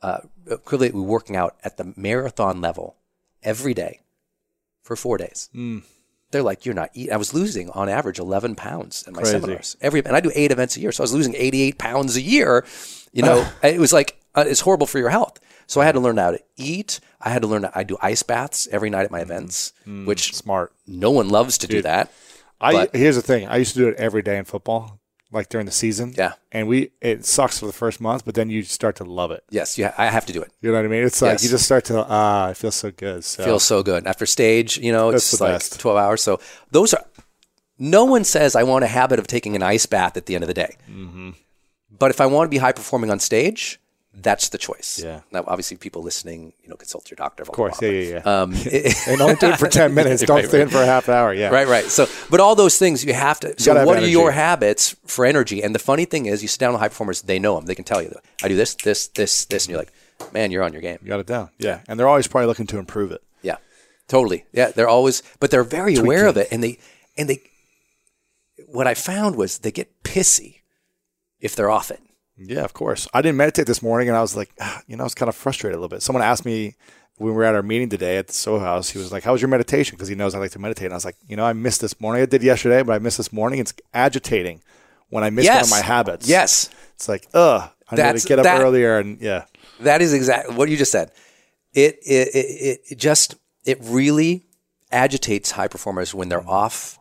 uh, equivalently working out at the marathon level every day for four days." Hmm. They're like, "You're not eating." I was losing on average 11 pounds in my Crazy. seminars every, and I do eight events a year, so I was losing 88 pounds a year. You know, *laughs* it was like uh, it's horrible for your health. So I had to mm-hmm. learn how to eat. I had to learn. I do ice baths every night at my mm-hmm. events, mm-hmm. which Smart. no one loves to do that. I But- here's the thing. I used to do it every day in football. Like during the season. Yeah. And we it sucks for the first month, but then you start to love it. Yes, yeah, I have to do it. You know what I mean? It's like Yes. you just start to ah, it feels so good. So feels so good after stage. You know, it's That's like best. twelve hours. So those are. No one says I want a habit of taking an ice bath at the end of the day. Mm-hmm. But if I want to be high performing on stage, that's the choice. Yeah. Now, obviously, people listening, you know, consult your doctor. of course, yeah, yeah, yeah. Um, *laughs* and only do it for ten *laughs* minutes. Don't Right, stay in for a half hour. Yeah. Right, right. So, but all those things you have to. So, gotta what are your habits for energy? And the funny thing is, you sit down with high performers, they know them. They can tell you, I do this, this, this, this, and you're like, man, you're on your game. You got it down. Yeah. And they're always probably looking to improve it. Yeah, totally. Yeah, they're always, but they're very aware of it, and they, and they. What I found was they get pissy if they're off it. Yeah, of course. I didn't meditate this morning, and I was like, ah, you know, I was kind of frustrated a little bit. Someone asked me when we were at our meeting today at the Soho House. He was like, "How was your meditation?" Because he knows I like to meditate. And I was like, you know, I missed this morning. I did yesterday, but I missed this morning. It's agitating when I miss one of my habits. Yes, It's like, ugh, I need to get up that- earlier, and yeah, That is exactly what you just said. It it, it it just it really agitates high performers when they're off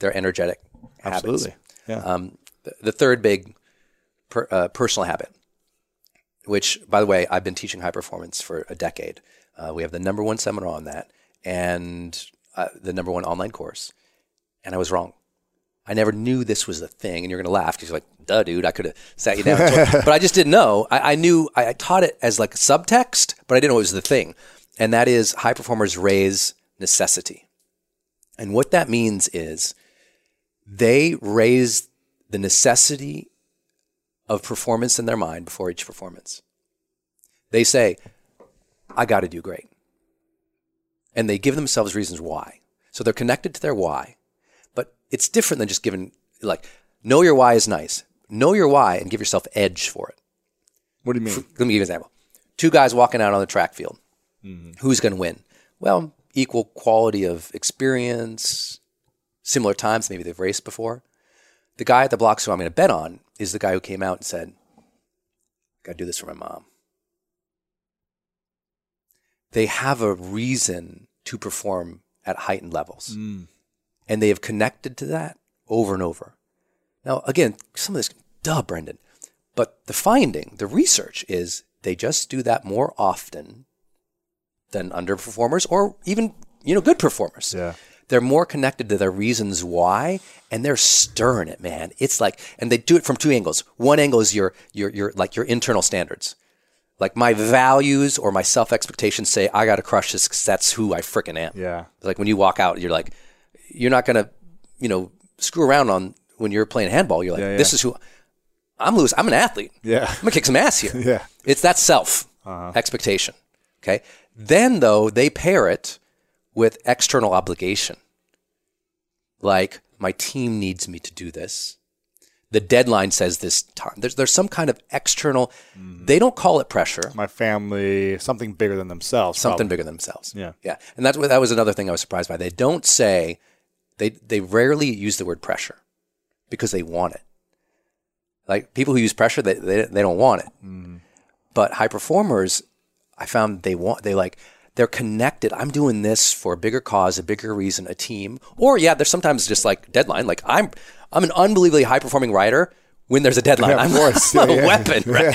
their energetic habits. absolutely. Yeah. Um, the, the third big per, uh, personal habit, which by the way I've been teaching high performance for a decade. Uh, we have the number one seminar on that and uh, the number one online course, and I was wrong. I never knew this was a thing, and you're going to laugh because you're like, "Duh, dude! I could have sat you down." but I just didn't know. I, I knew I, I taught it as like a subtext, but I didn't know it was the thing, and that is high performers raise necessity, and what that means is they raise the necessity of performance in their mind before each performance. They say, "I got to do great," and they give themselves reasons why. So they're connected to their why but it's different than just giving like know your why is nice. Know your why and give yourself edge for it. What do you mean? let me give you an example. Two guys walking out on the track field. Mm-hmm. Who's going to win? Well equal quality of experience similar times maybe they've raced before. The guy at the blocks who i'm going to bet on is the guy who came out and said gotta do this for my mom they have a reason to perform at heightened levels mm. and they have connected to that over and over. Now, again, some of this, duh, Brendon. But the finding, the research is they just do that more often than underperformers or even, you know, good performers. Yeah. They're more connected to their reasons why, and they're stirring it, man. It's like, and they do it from two angles. One angle is your, your, your, like your internal standards. Like my values or my self expectations say, I got to crush this because that's who I freaking am. Yeah. Like when you walk out, you're like, you're not gonna, you know, screw around on when you're playing handball. You're like, Yeah, yeah. this is who I'm. Lewis. I'm an athlete. Yeah. I'm gonna kick some ass here. *laughs* Yeah. It's that self uh-huh. expectation. Okay. Then though they pair it with external obligation, like my team needs me to do this. The deadline says this time. There's there's some kind of external. Mm. They don't call it pressure My family, something bigger than themselves. something probably. bigger than themselves. Yeah. yeah, and that's what that was another thing I was surprised by. They don't say they they rarely use the word pressure because they want it. Like people who use pressure, they they, they don't want it. Mm. But high performers, I found they want they like they're connected. I'm doing this for a bigger cause, a bigger reason, a team. Or yeah, there's sometimes just like deadline. Like I'm I'm an unbelievably high performing writer when there's a deadline. Yeah, I'm, course. *laughs* I'm Yeah, a yeah. weapon, *laughs* right?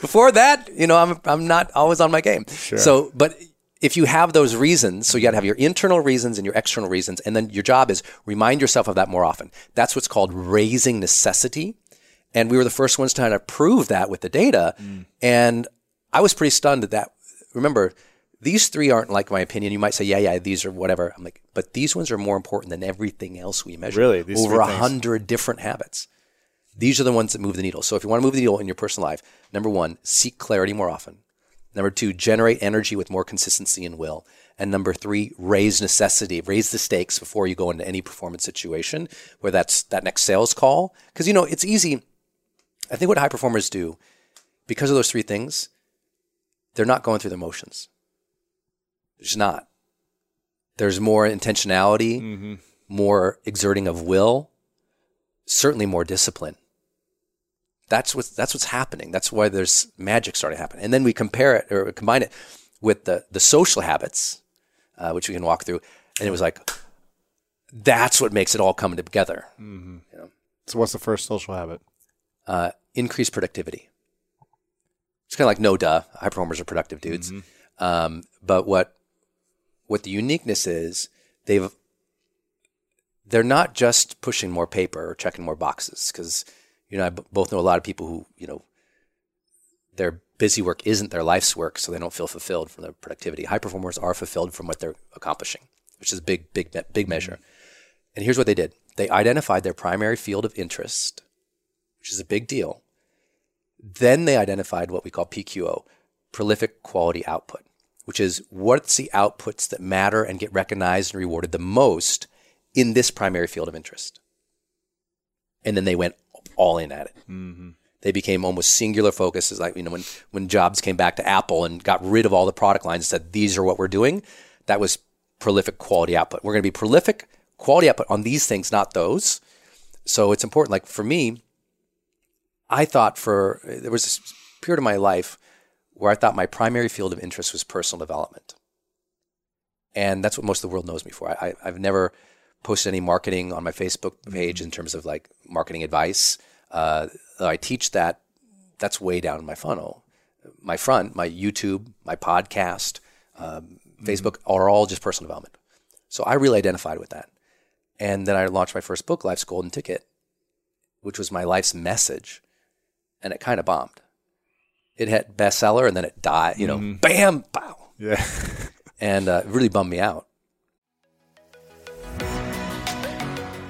Before that, you know, I'm I'm not always on my game. So, but if you have those reasons, so you got to have your internal reasons and your external reasons, and then your job is remind yourself of that more often. That's what's called raising necessity. And we were the first ones to kind of prove that with the data. Mm. And I was pretty stunned at that. Remember, these three aren't like my opinion. You might say, yeah, yeah, these are whatever. I'm like, but these ones are more important than everything else we measure. Really? These Over a hundred different habits. These are the ones that move the needle. So if you want to move the needle in your personal life, number one, seek clarity more often. Number two, generate energy with more consistency and will. And number three, raise necessity, raise the stakes before you go into any performance situation, where that's that next sales call. Because you know it's easy. I think what high performers do, because of those three things, they're not going through the motions. There's not. There's more intentionality, more exerting of will, certainly more discipline. That's what's that's what's happening. That's why there's magic starting to happen. And then we compare it or combine it with the the social habits, uh, which we can walk through. And it was like, that's what makes it all come together. So what's the first social habit? Uh, increase productivity. It's kind of like no duh. High performers are productive dudes. Um, but what what the uniqueness is, they've they're not just pushing more paper or checking more boxes because you know I b- both know a lot of people who you know their busy work isn't their life's work, so they don't feel fulfilled from their productivity. High performers are fulfilled from what they're accomplishing, which is a big, big, big measure. Mm-hmm. And here's what they did: they identified their primary field of interest, which is a big deal. Then they identified what we call PQO, prolific quality output, which is what's the outputs that matter and get recognized and rewarded the most in this primary field of interest. And then they went all in at it. Mm-hmm. They became almost singular focuses. Like you know, when when Jobs came back to Apple and got rid of all the product lines and said these are what we're doing, that was prolific quality output. We're going to be prolific quality output on these things, not those. So it's important. Like for me, I thought for there was this period of my life where I thought my primary field of interest was personal development, and that's what most of the world knows me for. I, I've never posted any marketing on my Facebook page in terms of like marketing advice. Uh, I teach that. That's way down in my funnel. My front, my YouTube, my podcast, um, Facebook are all just personal development. So I really identified with that. And then I launched my first book, Life's Golden Ticket, which was my life's message. And it kind of bombed. It hit bestseller and then it died, you know, bam, pow. Yeah. *laughs* And uh, it really bummed me out.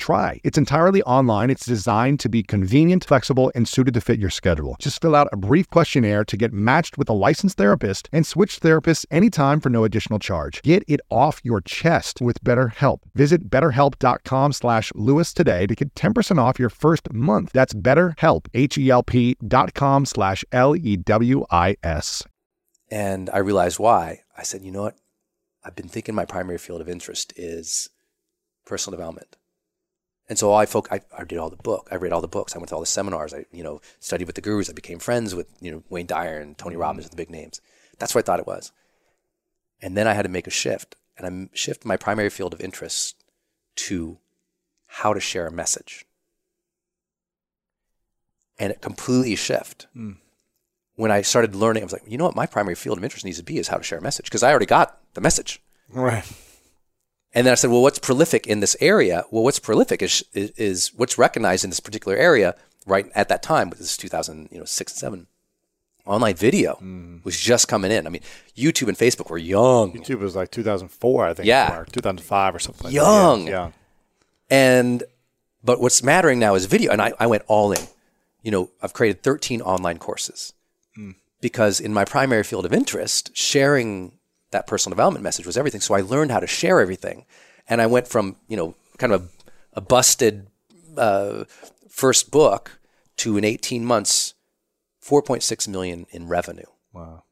try. It's entirely online. It's designed to be convenient, flexible, and suited to fit your schedule. Just fill out a brief questionnaire to get matched with a licensed therapist and switch therapists anytime for no additional charge. Get it off your chest with BetterHelp. Visit betterhelp.com slash Lewis today to get 10% off your first month. That's betterhelp, H-E-L-P dot com slash L-E-W-I-S. And I realized why. I said, you know what? I've been thinking my primary field of interest is personal development. And so I, folk, I, I did all the book. I read all the books. I went to all the seminars. I, you know, studied with the gurus. I became friends with, you know, Wayne Dyer and Tony mm-hmm. Robbins, and the big names. That's what I thought it was. And then I had to make a shift, and I shift my primary field of interest to how to share a message. And it completely shift. Hmm. When I started learning, I was like, you know what, my primary field of interest needs to be is how to share a message because I already got the message. Right. And then I said, well, what's prolific in this area? Well, what's prolific is, is, is what's recognized in this particular area right at that time, with this is 2000, you know, six and seven. Online video mm. was just coming in. I mean, YouTube and Facebook were young. YouTube was like 2004, I think. Yeah. Or 2005 or something like Young. that. Yeah, young. And, but what's mattering now is video. And I, I went all in. You know, I've created 13 online courses mm. because in my primary field of interest, sharing that personal development message was everything. So I learned how to share everything. And I went from, you know, kind of a, a busted uh, first book to in 18 months, 4.6 million in revenue. Wow.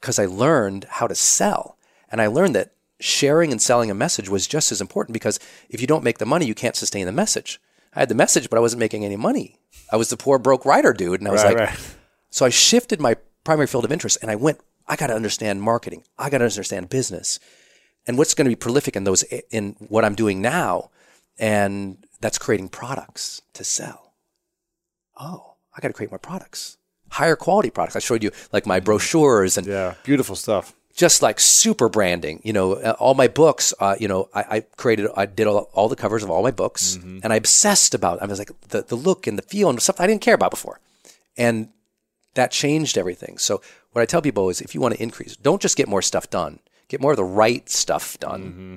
Because I learned how to sell. And I learned that sharing and selling a message was just as important because if you don't make the money, you can't sustain the message. I had the message, but I wasn't making any money. I was the poor broke writer dude. And I was Right, like, right. so I shifted my primary field of interest and I went, I got to understand marketing. I got to understand business and what's going to be prolific in those, in what I'm doing now. And that's creating products to sell. Oh, I got to create more products, higher quality products. I showed you like my brochures and Yeah. Beautiful stuff. just like super branding. You know, uh, all my books. Uh, you know, I, I created, I did all, all the covers of all my books, and I obsessed about. I was like the the look and the feel and stuff I didn't care about before, and that changed everything. So what I tell people is, if you want to increase, don't just get more stuff done. Get more of the right stuff done, mm-hmm.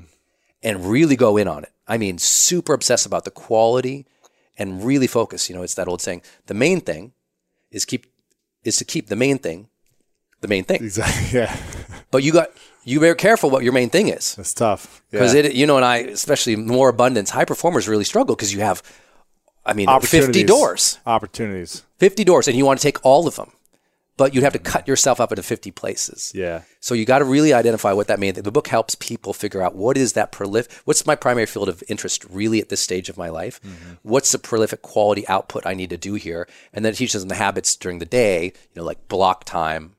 and really go in on it. I mean, super obsessed about the quality, and really focus. You know, it's that old saying: the main thing is keep is to keep the main thing the main thing. Exactly. Yeah. *laughs* But you got you very careful what your main thing is That's tough. because yeah. it you know and I especially more abundance high performers really struggle because you have I mean 50 doors Opportunities. 50 doors and you want to take all of them but you'd have to cut yourself up into 50 places Yeah. so you got to really identify what that means the book helps people figure out what is that prolific what's my primary field of interest really at this stage of my life mm-hmm. what's the prolific quality output I need to do here and then it teaches them the habits during the day you know like block time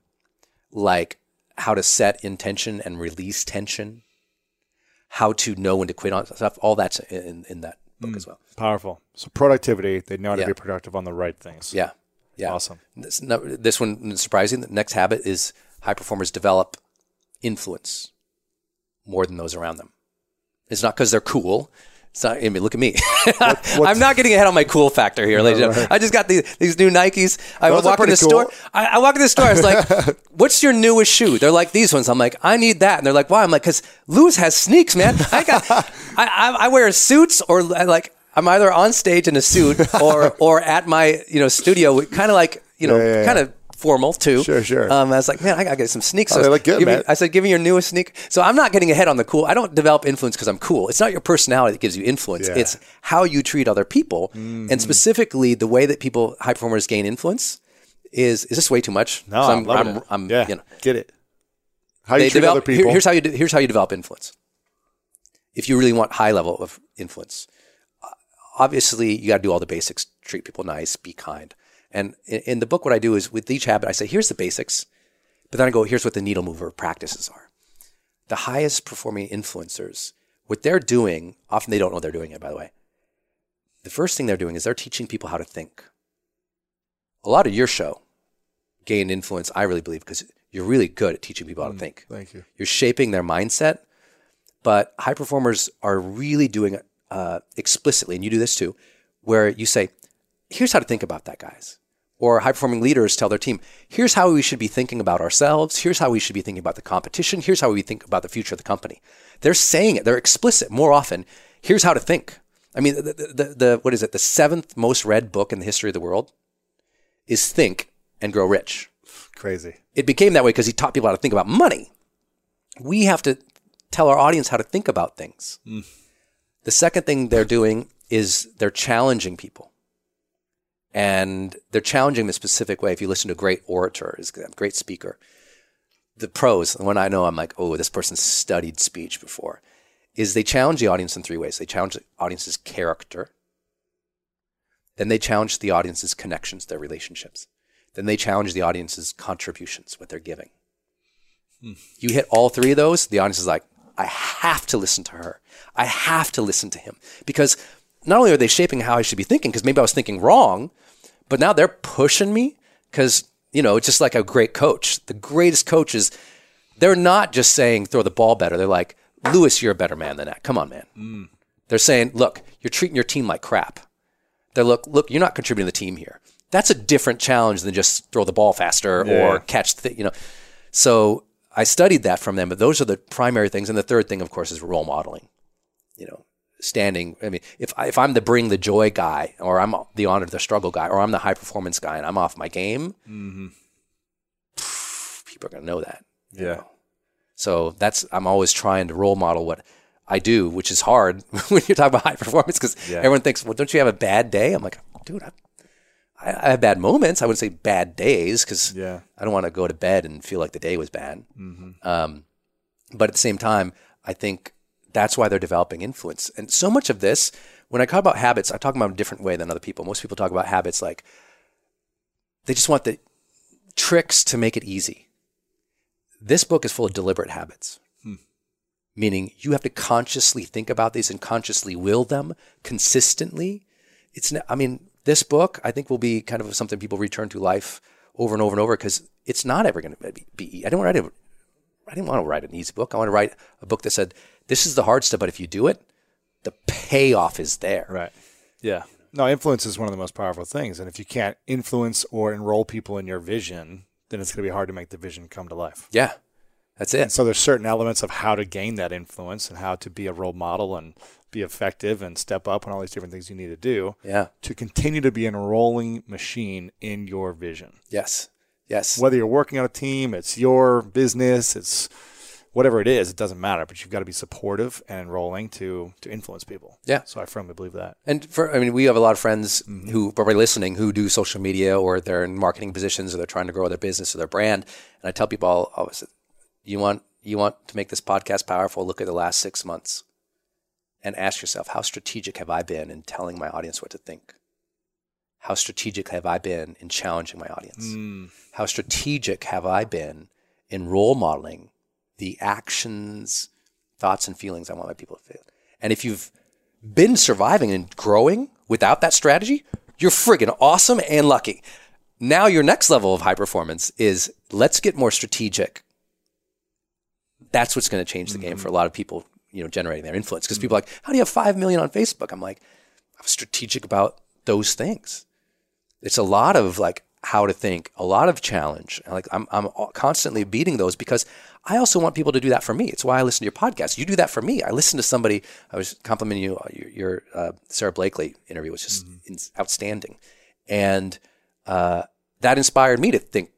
like how to set intention and release tension, how to know when to quit on stuff. All that's in, in that book hmm. as well. Powerful. So productivity. They know how to Yeah. be productive on the right things. Yeah. Yeah. Awesome. This, no, this one surprising. The next habit is high performers develop influence more than those around them. It's not because they're cool. It's not, I mean, look at me. *laughs* I'm not getting ahead on my cool factor here, ladies and gentlemen. I just got these, these new Nikes. I Those walk in the cool. store. I, I walk in the store. I was like, *laughs* what's your newest shoe? They're like, these ones. I'm like, I need that. And they're like, why? I'm like, because Lewis has sneaks, man. I got, *laughs* I, I, I wear suits or like, I'm either on stage in a suit *laughs* or, or at my, you know, studio, kind of like, you know, Yeah, yeah, yeah. kind of formal too. Sure, sure. Um, I was like, man, I gotta get some sneaks. Oh, they look good, give me- man. I said, give me your newest sneak. So I'm not getting ahead on the cool. I don't develop influence because I'm cool. It's not your personality that gives you influence. Yeah. Mm-hmm. It's how you treat other people, and specifically the way that people, high performers, gain influence. Is is this way too much? No, I'm, I'm, it. I'm, yeah. you know, Get it. How you treat develop. other people. here- here's how you de- here's how you develop influence. If you really want high level of influence, obviously you got to do all the basics. Treat people nice, be kind. And in, in the book, what I do is with each habit, I say, here's the basics, but then I go, here's what the needle mover practices are. The highest performing influencers, what they're doing, often they don't know they're doing it. By the way, the first thing they're doing is they're teaching people how to think. A lot of your show gained influence, I really believe, because you're really good at teaching people how to mm, think Thank you. you're shaping their mindset. But high performers are really doing it uh, explicitly, and you do this too, where you say, "Here's how to think about that, guys." Or high performing leaders tell their team, "Here's how we should be thinking about ourselves. Here's how we should be thinking about the competition. Here's how we think about the future of the company." They're saying it. They're explicit more often. Here's how to think. I mean, the, the, the, the what is it? The seventh most read book in the history of the world is "Think and Grow Rich." Crazy. it became that way because he taught people how to think about money. We have to tell our audience how to think about things. The second thing they're doing is they're challenging people. And they're challenging in a specific way. If you listen to a great orator, is a great speaker, the pros, the one I know, I'm like, oh, this person studied speech before, is they challenge the audience in three ways. They challenge the audience's character. Then they challenge the audience's connections, their relationships then they challenge the audience's contributions, what they're giving. Hmm. You hit all three of those, the audience is like, I have to listen to her. I have to listen to him. Because not only are they shaping how I should be thinking, because maybe I was thinking wrong, but now they're pushing me because, you know, it's just like a great coach. The greatest coaches, they're not just saying throw the ball better. They're like, Lewis, you're a better man than that. Come on, man. Mm. They're saying, look, you're treating your team like crap. They're look, look, you're not contributing to the team here. That's a different challenge than just throw the ball faster Yeah. or catch the, you know. So I studied that from them, but those are the primary things. And the third thing, of course, is role modeling. You know, standing. I mean, if I, if I'm the bring the joy guy, or I'm the honor the struggle guy, or I'm the high performance guy, and I'm off my game, mm-hmm. people are going to know that. you Yeah. know. So that's I'm always trying to role model what I do, which is hard *laughs* when you're talking about high performance because Yeah. everyone thinks, well, don't you have a bad day? I'm like, dude, I, I, I have bad moments. I wouldn't say bad days because Yeah. I don't want to go to bed and feel like the day was bad. Um, but at the same time, I think that's why they're developing influence. And so much of this, when I talk about habits, I talk about them a different way than other people. Most people talk about habits like they just want the tricks to make it easy. This book is full of deliberate habits. meaning you have to consciously think about these and consciously will them consistently. It's, I mean, this book I think will be kind of something people return to life over and over and over because it's not ever going to be, be. I don't write a, I didn't want to write an easy book. I want to write a book that said this is the hard stuff, but if you do it, the payoff is there. Right. Yeah. No, influence is one of the most powerful things. And if you can't influence or enroll people in your vision, then it's going to be hard to make the vision come to life. Yeah, that's it. And so there's certain elements of how to gain that influence and how to be a role model and be effective and step up and all these different things you need to do Yeah. to continue to be an enrolling machine in your vision. Yes. Yes. Whether you're working on a team, it's your business, it's whatever it is, it doesn't matter. But you've got to be supportive and enrolling to to influence people. Yeah. So I firmly believe that. And for, I mean, we have a lot of friends mm-hmm. who probably listening who do social media or they're in marketing positions or they're trying to grow their business or their brand. And I tell people all, always, you want you want to make this podcast powerful. Look at the last six months, and ask yourself, how strategic have I been in telling my audience what to think? How strategic have I been in challenging my audience? Hmm. How strategic have I been in role modeling the actions, thoughts, and feelings I want my people to feel? And if you've been surviving and growing without that strategy, you're friggin' awesome and lucky. Now, your next level of high performance is let's get more strategic. That's what's going to change the game for a lot of people, you know, generating their influence. Because people are like, how do you have 5 million on Facebook? I'm like, I was strategic about those things. It's a lot of like how to think, a lot of challenge. Like I'm, I'm constantly beating those because I also want people to do that for me. It's why I listen to your podcast. You do that for me. I listen to somebody. I was complimenting you. uh, Your, your uh, Sara Blakely interview was just ins- outstanding, and uh, that inspired me to think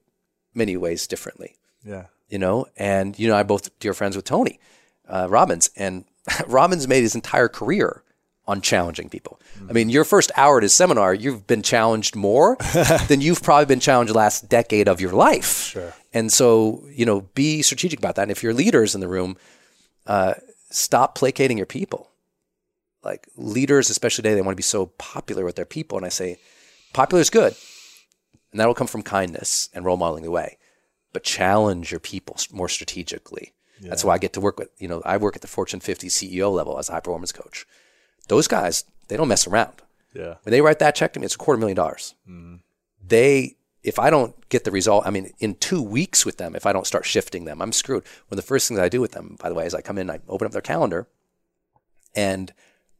many ways differently Yeah. You know, and you know, I both dear friends with Tony uh, Robbins, and *laughs* Robbins made his entire career on challenging people. I mean, your first hour at his seminar, you've been challenged more *laughs* than you've probably been challenged the last decade of your life. Sure. And so, you know, be strategic about that. And if you're leaders in the room, uh, stop placating your people. Like leaders, especially today, they want to be so popular with their people. And I say, popular is good, and that will come from kindness and role modeling the way but challenge your people more strategically. That's why I get to work with, you know, I work at the Fortune 50 CEO level as a high performance coach. Those guys, they don't mess around. Yeah. When they write that check to me, it's a quarter million dollars. Mm. They, if I don't get the result, I mean, in two weeks with them, if I don't start shifting them, I'm screwed. One of the first things I do with them, by the way, is I come in, I open up their calendar, and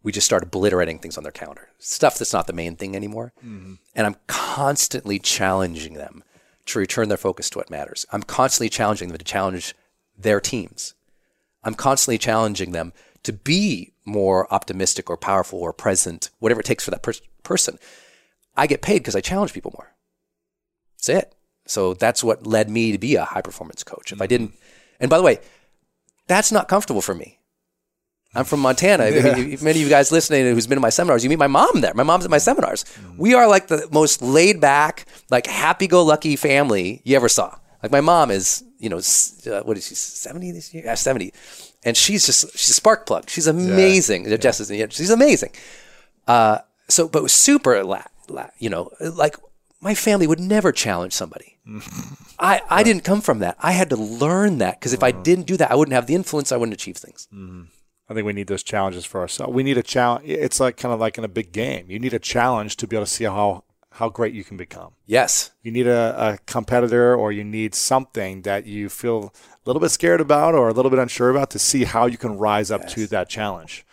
we just start obliterating things on their calendar, stuff that's not the main thing anymore. Mm-hmm. And I'm constantly challenging them to return their focus to what matters. I'm constantly challenging them to challenge their teams. I'm constantly challenging them to be more optimistic or powerful or present, whatever it takes for that pers- person. I get paid because I challenge people more. That's it. So that's what led me to be a high performance coach. If I mm-hmm. didn't, and by the way, that's not comfortable for me. I'm from Montana. I mean, if many of you guys listening who's been to my seminars, you meet my mom there. My mom's at my seminars. We are like the most laid back, like happy go lucky family you ever saw. Like my mom is, you know, uh, what is she, 70 this year? Yeah, 70. And she's just, she's a spark plug. She's amazing. Jess is, yeah, she's amazing. Uh, so, but super, la, la, you know, like my family would never challenge somebody. *laughs* I, I didn't come from that. I had to learn that because if I didn't do that, I wouldn't have the influence. I wouldn't achieve things. I think we need those challenges for ourselves. We need a challenge. It's like kind of like in a big game. You need a challenge to be able to see how how great you can become. Yes. You need a, a competitor, or you need something that you feel a little bit scared about or a little bit unsure about to see how you can rise up to that challenge.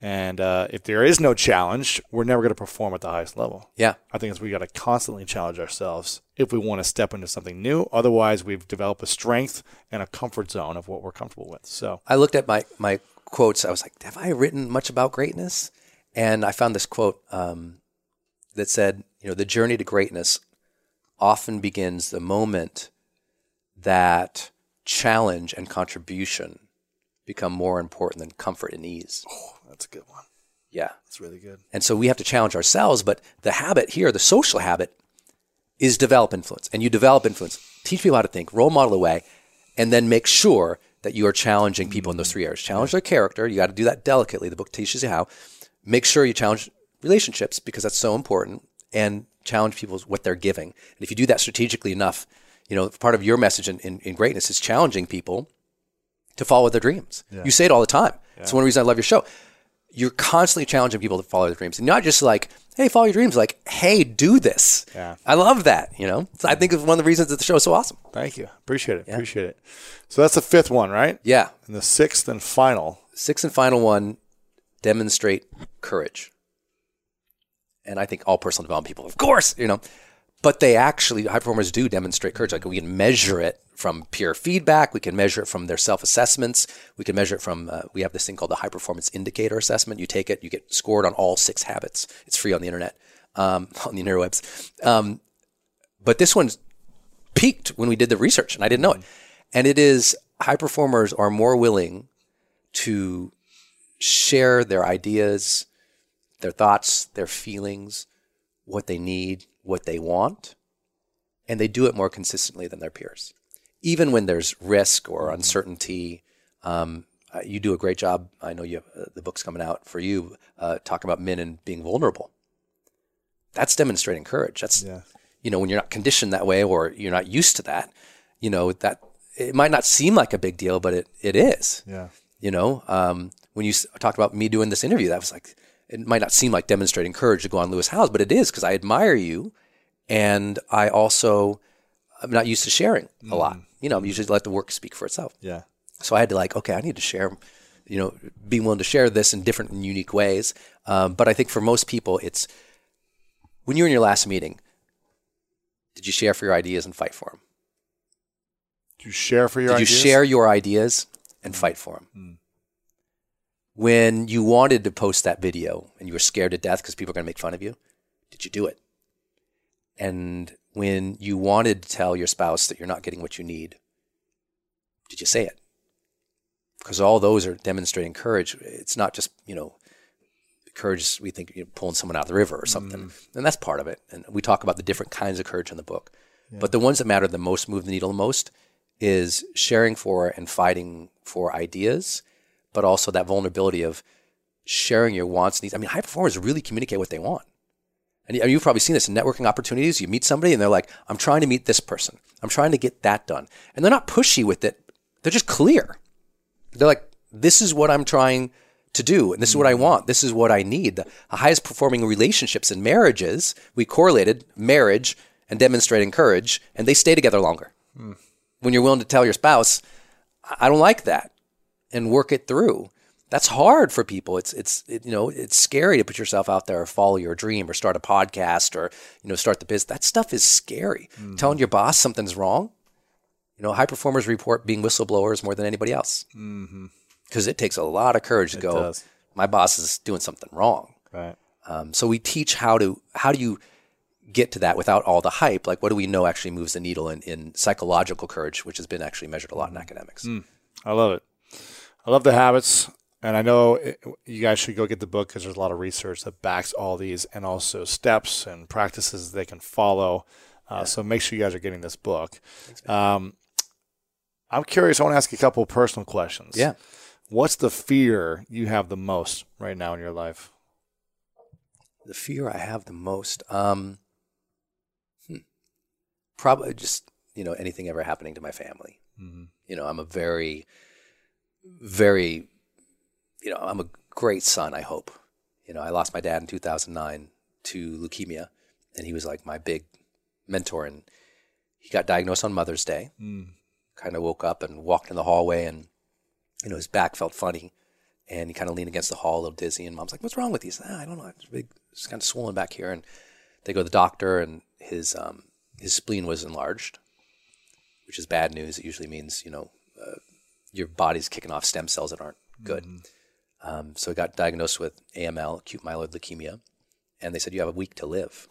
And uh, if there is no challenge, we're never going to perform at the highest level. Yeah. I think it's we got to constantly challenge ourselves if we want to step into something new. Otherwise, we've developed a strength and a comfort zone of what we're comfortable with. So I looked at my, my quotes. I was like, have I written much about greatness? And I found this quote um, that said, you know, the journey to greatness often begins the moment that challenge and contribution become more important than comfort and ease. that's a good one. Yeah. That's really good. And so we have to challenge ourselves. But the habit here, the social habit, is develop influence. And you develop influence, teach people how to think, role model the way, and then make sure that you are challenging people in those three areas. Challenge their character. You got to do that delicately. The book teaches you how. Make sure you challenge relationships because that's so important, and challenge people what they're giving. And if you do that strategically enough, you know, part of your message in, in, in greatness is challenging people to follow their dreams. You say it all the time. It's one reason I love your show. You're constantly challenging people to follow their dreams, and not just like, "Hey, follow your dreams." Like, "Hey, do this." Yeah. I love that. You know, So I think it's one of the reasons that the show is so awesome. Thank you. Appreciate it. Appreciate it. So that's the fifth one, right? Yeah. And the sixth and final. Sixth and final one: demonstrate courage. And I think all personal development people, of course, you know, but they actually high performers do demonstrate courage. Like we can measure it from peer feedback. We can measure it from their self assessments. We can measure it from. Uh, we have this thing called the high performance indicator assessment. You take it, you get scored on all six habits. It's free on the internet, um, *laughs* on the interwebs. Um, but this one's peaked when we did the research, and I didn't know it. And it is high performers are more willing to share their ideas, their thoughts, their feelings, what they need, what they want, and they do it more consistently than their peers. Even when there's risk or uncertainty, um, uh, you do a great job. I know you have, uh, the book's coming out for you, uh, talking about men and being vulnerable. That's demonstrating courage. That's Yeah. you know when you're not conditioned that way or you're not used to that. You know that it might not seem like a big deal, but it it is Yeah. you know um, when you s- talked about me doing this interview that was like it might not seem like demonstrating courage to go on Lewis Howes but it is because i admire you and i also i'm not used to sharing a lot you know i'm usually let the work speak for itself Yeah. so i had to like okay i need to share you know be willing to share this in different and unique ways um, but i think for most people it's when you're in your last meeting did you share for your ideas and fight for them Did you share for your did ideas? you share your ideas and fight for them? When you wanted to post that video and you were scared to death because people are going to make fun of you, did you do it? And when you wanted to tell your spouse that you're not getting what you need, did you say it? Because all those are demonstrating courage. It's not just, you know, courage, we think you know, pulling someone out of the river or something. Mm-hmm. And that's part of it. And we talk about the different kinds of courage in the book. But the ones that matter the most, move the needle the most, is sharing for and fighting for ideas, but also that vulnerability of sharing your wants, needs. I mean, high performers really communicate what they want. And you- you've probably seen this in networking opportunities. You meet somebody and they're like, I'm trying to meet this person. I'm trying to get that done. And they're not pushy with it. They're just clear. They're like, this is what I'm trying to do, and this is what I mm-hmm. want. This is what I need. The highest performing relationships and marriages, we correlated marriage and demonstrating courage, and they stay together longer. Hmm. When you're willing to tell your spouse, I don't like that, and work it through. That's hard for people. It's it's it, you know it's scary to put yourself out there or follow your dream or start a podcast or you know start the business. That stuff is scary. Mm-hmm. Telling your boss something's wrong. You know, high performers report being whistleblowers more than anybody else mm-hmm. because it takes a lot of courage to go. does. My boss is doing something wrong. Right. Um, so we teach how to how do you get to that without all the hype? Like, what do we know actually moves the needle in, in psychological courage, which has been actually measured a lot in mm-hmm. academics. Mm. I love it. I love the habits. And I know it, you guys should go get the book because there's a lot of research that backs all these and also steps and practices they can follow. Uh, So make sure you guys are getting this book. Um, I'm curious. I want to ask you a couple personal questions. Yeah. What's the fear you have the most right now in your life? The fear I have the most, um, hmm, probably just you know anything ever happening to my family. You know, I'm a very, very, you know, I'm a great son. I hope. You know, I lost my dad in 2009 to leukemia, and he was like my big mentor. And he got diagnosed on Mother's Day. Kind of woke up and walked in the hallway, and you know his back felt funny, and he kind of leaned against the hall, a little dizzy. And mom's like, "What's wrong with you?" He said, ah, "I don't know. It's big. It's kind of swollen back here." And they go to the doctor, and his um, his spleen was enlarged, which is bad news. It usually means you know uh, your body's kicking off stem cells that aren't good. Um, so he got diagnosed with AML, acute myeloid leukemia, and they said you have a week to live.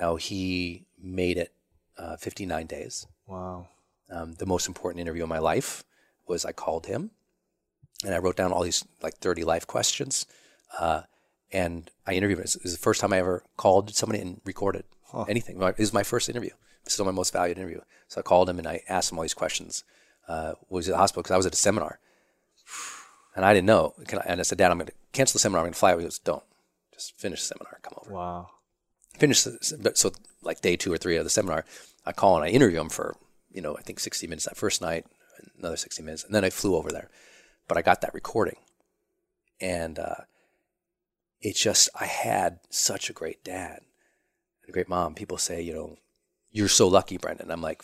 Now he made it uh, 59 days. Wow. Um, the most important interview of my life was I called him, and I wrote down all these like 30 life questions, uh, and I interviewed him. It was the first time I ever called somebody and recorded anything. It was my first interview. It's still my most valued interview. So I called him and I asked him all these questions. Uh, was at the hospital because I was at a seminar, and I didn't know. Can I, and I said, Dad, I'm going to cancel the seminar. I'm going to fly. He goes, Don't. Just finish the seminar. Come over Wow. finish the, so like day two or three of the seminar, I call and I interview him for, you know, I think 60 minutes that first night, another 60 minutes. And then I flew over there. But I got that recording. And uh, it just, I had such a great dad and a great mom. People say, you know, you're so lucky, Brendon. I'm like,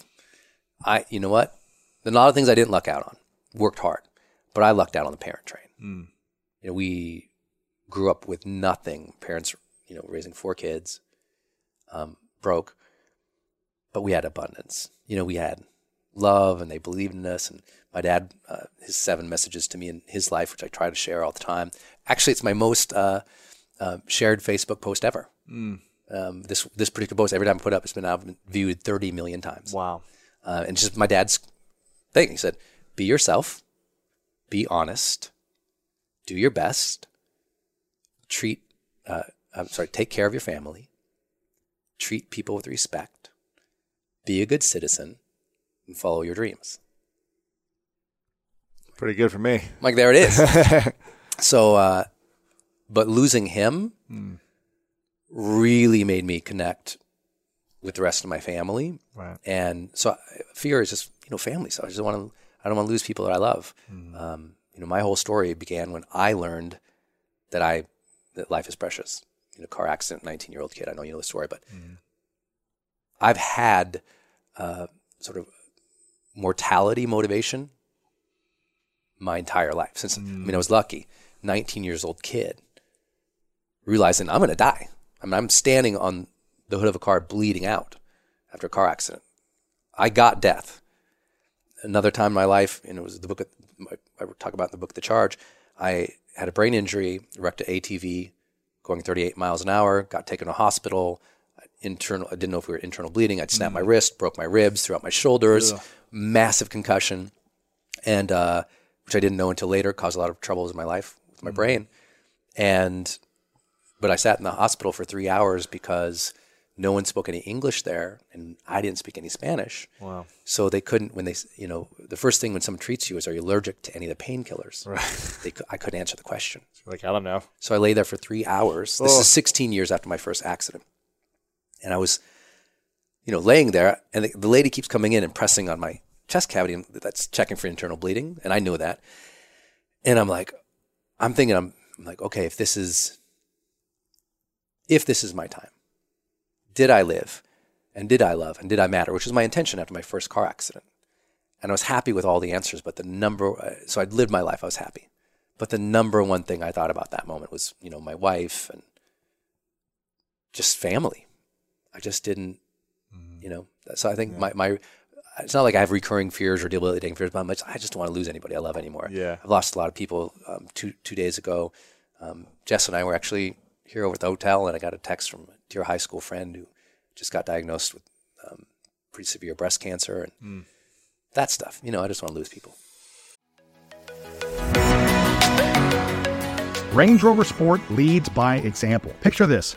I, you know what? There's a lot of things I didn't luck out on. Worked hard, but I lucked out on the parent train. Mm. You know, we grew up with nothing. Parents, you know, raising four kids, um, broke, but we had abundance. You know, we had love, and they believed in us. And my dad, uh, his seven messages to me in his life, which I try to share all the time. Actually, it's my most uh, uh, shared Facebook post ever. Mm. Um, this this particular post, every time I put up, it's been now viewed 30 million times. Wow. Uh, and just my dad's thing. He said, "Be yourself, be honest, do your best, treat. Uh, I'm sorry, take care of your family, treat people with respect, be a good citizen, and follow your dreams." Pretty good for me. Like there it is. *laughs* so, uh, but losing him Mm. really made me connect with the rest of my family. Right. And so fear is just, you know, family. So I just want to, I don't want to lose people that I love. Mm. Um, you know, my whole story began when I learned that I, that life is precious. You know, car accident, 19 year old kid. I know you know the story, but I've had uh, sort of mortality motivation my entire life since, I mean, I was lucky. 19 years old kid realizing I'm going to die. I mean, I'm standing on the hood of a car bleeding out after a car accident. I got death. Another time in my life, and it was the book of, I talk about in the book The Charge. I had a brain injury, wrecked an ATV, going 38 miles an hour, got taken to hospital. Internal, I didn't know if we were internal bleeding. I'd snapped my wrist, broke my ribs, threw out my shoulders, massive concussion, and uh, which I didn't know until later caused a lot of troubles in my life with my brain. And but I sat in the hospital for three hours because no one spoke any English there, and I didn't speak any Spanish. Wow. So they couldn't when they, you know, the first thing when someone treats you is, "Are you allergic to any of the painkillers?" Right. *laughs* They, I couldn't answer the question. like I don't know. So I lay there for three hours. This Oh. is 16 years after my first accident, and I was, you know, laying there, and the, the lady keeps coming in and pressing on my chest cavity, and that's checking for internal bleeding, and I knew that. And I'm like, I'm thinking, I'm, I'm like, okay, if this is, if this is my time, did I live, and did I love, and did I matter, which was my intention after my first car accident, and I was happy with all the answers, but the number, uh, so I'd lived my life, I was happy. But the number one thing I thought about that moment was, you know, my wife and just family. I just didn't, you know. So I think my, my, it's not like I have recurring fears or debilitating fears, but I'm just, I just don't want to lose anybody I love anymore. Yeah. I've lost a lot of people. Um, two two days ago, um, Jess and I were actually here over at the hotel, and I got a text from dear high school friend who just got diagnosed with um, pretty severe breast cancer and that stuff. You know, I just want to lose people. Range Rover Sport leads by example. Picture this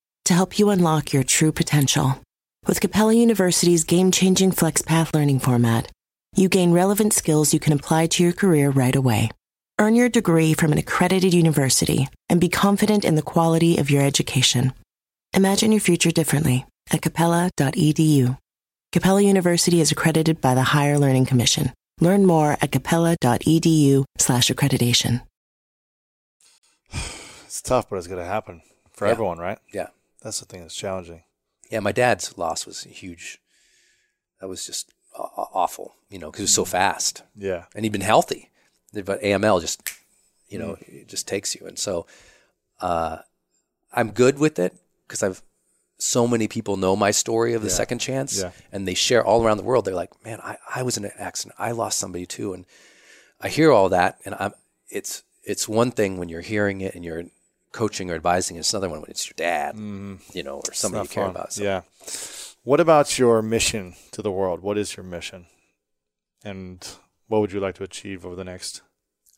to help you unlock your true potential. With Capella University's game changing FlexPath learning format, you gain relevant skills you can apply to your career right away. Earn your degree from an accredited university and be confident in the quality of your education. Imagine your future differently at capella.edu. Capella University is accredited by the Higher Learning Commission. Learn more at capella.edu/slash accreditation. *sighs* It's tough, but it's going to happen for Yeah. everyone, right? Yeah. That's the thing that's challenging. Yeah, my dad's loss was huge. That was just aw- aw- awful, you know, because it was so fast. Yeah. and he'd been healthy. but AML just, you know, it just takes you. And so, uh, I'm good with it because I've so many people know my story of the second chance Yeah. and they share all around the world. They're like, man, I, I was in an accident. I lost somebody too. And I hear all that and I'm, it's, it's one thing when you're hearing it and you're coaching or advising. is another one when it's your dad, you know, or somebody you care fun. about. So Yeah. What about your mission to the world? What is your mission? And what would you like to achieve over the next?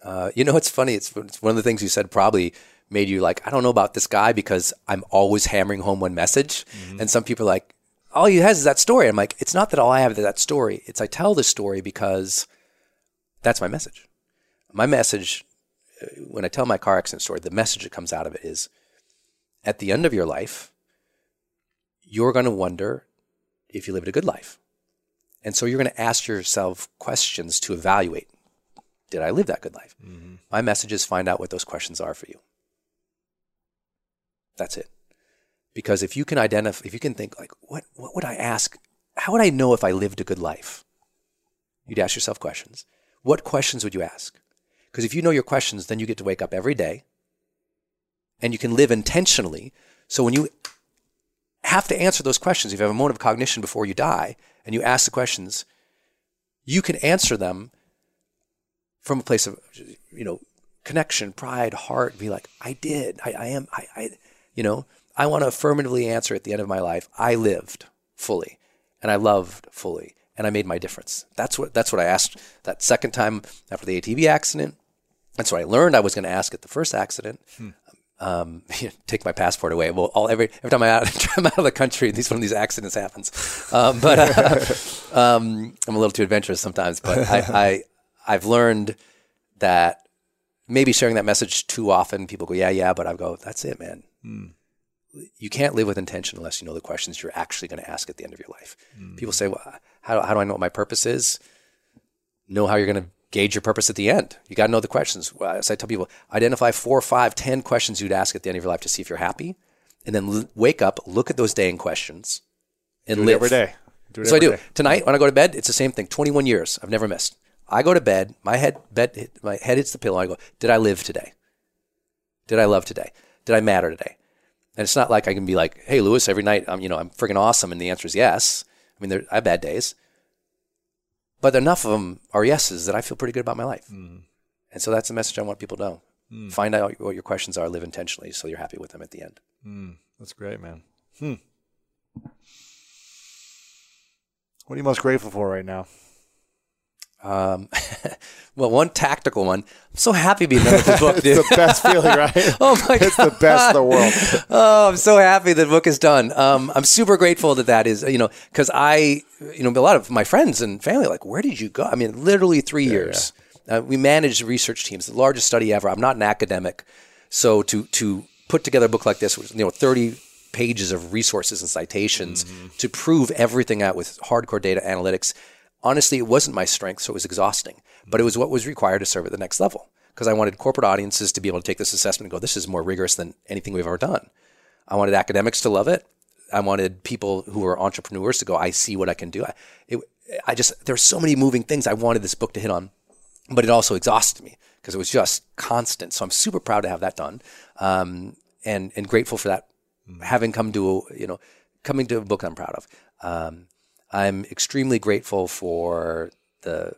Uh, you know, it's funny. It's, it's one of the things you said probably made you like, I don't know about this guy because I'm always hammering home one message. And some people are like, all he has is that story. I'm like, it's not that all I have is that story. It's I tell the story because that's my message. My message, when I tell my car accident story, the message that comes out of it is at the end of your life, you're going to wonder if you lived a good life. And so you're going to ask yourself questions to evaluate did I live that good life? Mm-hmm. My message is find out what those questions are for you. That's it. Because if you can identify, if you can think like, what, what would I ask? How would I know if I lived a good life? You'd ask yourself questions. What questions would you ask? Because if you know your questions, then you get to wake up every day and you can live intentionally. So when you have to answer those questions, if you have a moment of cognition before you die and you ask the questions, you can answer them from a place of, you know, connection, pride, heart, be like, I did, I, I am, I, I, you know, I want to affirmatively answer at the end of my life, I lived fully and I loved fully and I made my difference. That's what, that's what I asked that second time after the ATV accident. That's what I learned I was going to ask at the first accident. Um, *laughs* take my passport away. Well, all every every time I out, *laughs* I'm out of the country, these one of these accidents happens. Um, but uh, *laughs* um, I'm a little too adventurous sometimes. But I, I I've learned that maybe sharing that message too often, people go, yeah, yeah, but I go, that's it, man. You can't live with intention unless you know the questions you're actually going to ask at the end of your life. People say, well, how, how do I know what my purpose is? Know how you're going to gauge your purpose at the end. You got to know the questions. As I tell people, identify four, five, ten questions you'd ask at the end of your life to see if you're happy, and then l- wake up, look at those dang questions, and Do it live every day. Do it so I do day. tonight when I go to bed. It's the same thing. Twenty one years. I've never missed. I go to bed. My head bed my head hits the pillow. I go. Did I live today? Did I love today? Did I matter today? And it's not like I can be like, Hey, Lewis, every night I'm you know I'm friggin' awesome, and the answer is yes. I mean, there, I have bad days, but enough of them are yeses that I feel pretty good about my life. Mm. And so that's the message I want people to know. Mm. Find out what your questions are. Live intentionally, so you're happy with them at the end. Mm. That's great, man. Hmm. What are you most grateful for right now? Um, *laughs* well, one tactical one. I'm so happy being done with the book, dude. *laughs* It's the best feeling, right? *laughs* Oh my god, It's the best in the world. oh, I'm so happy the book is done. Um, I'm super grateful that that is, you know, because I, you know, a lot of my friends and family are like, where did you go? I mean, literally three years. Uh, we managed research teams, the largest study ever. I'm not an academic, so to to put together a book like this, you know, 30 pages of resources and citations to prove everything out with hardcore data analytics. Honestly, it wasn't my strength, so it was exhausting. But it was what was required to serve at the next level because I wanted corporate audiences to be able to take this assessment and go, this is more rigorous than anything we've ever done. I wanted academics to love it. I wanted people who were entrepreneurs to go, I see what I can do. I, it, I just, there's so many moving things I wanted this book to hit on, but it also exhausted me because it was just constant. So I'm super proud to have that done. Um, and, and grateful for that, having come to, you know, coming to a book I'm proud of. Um, I'm extremely grateful for the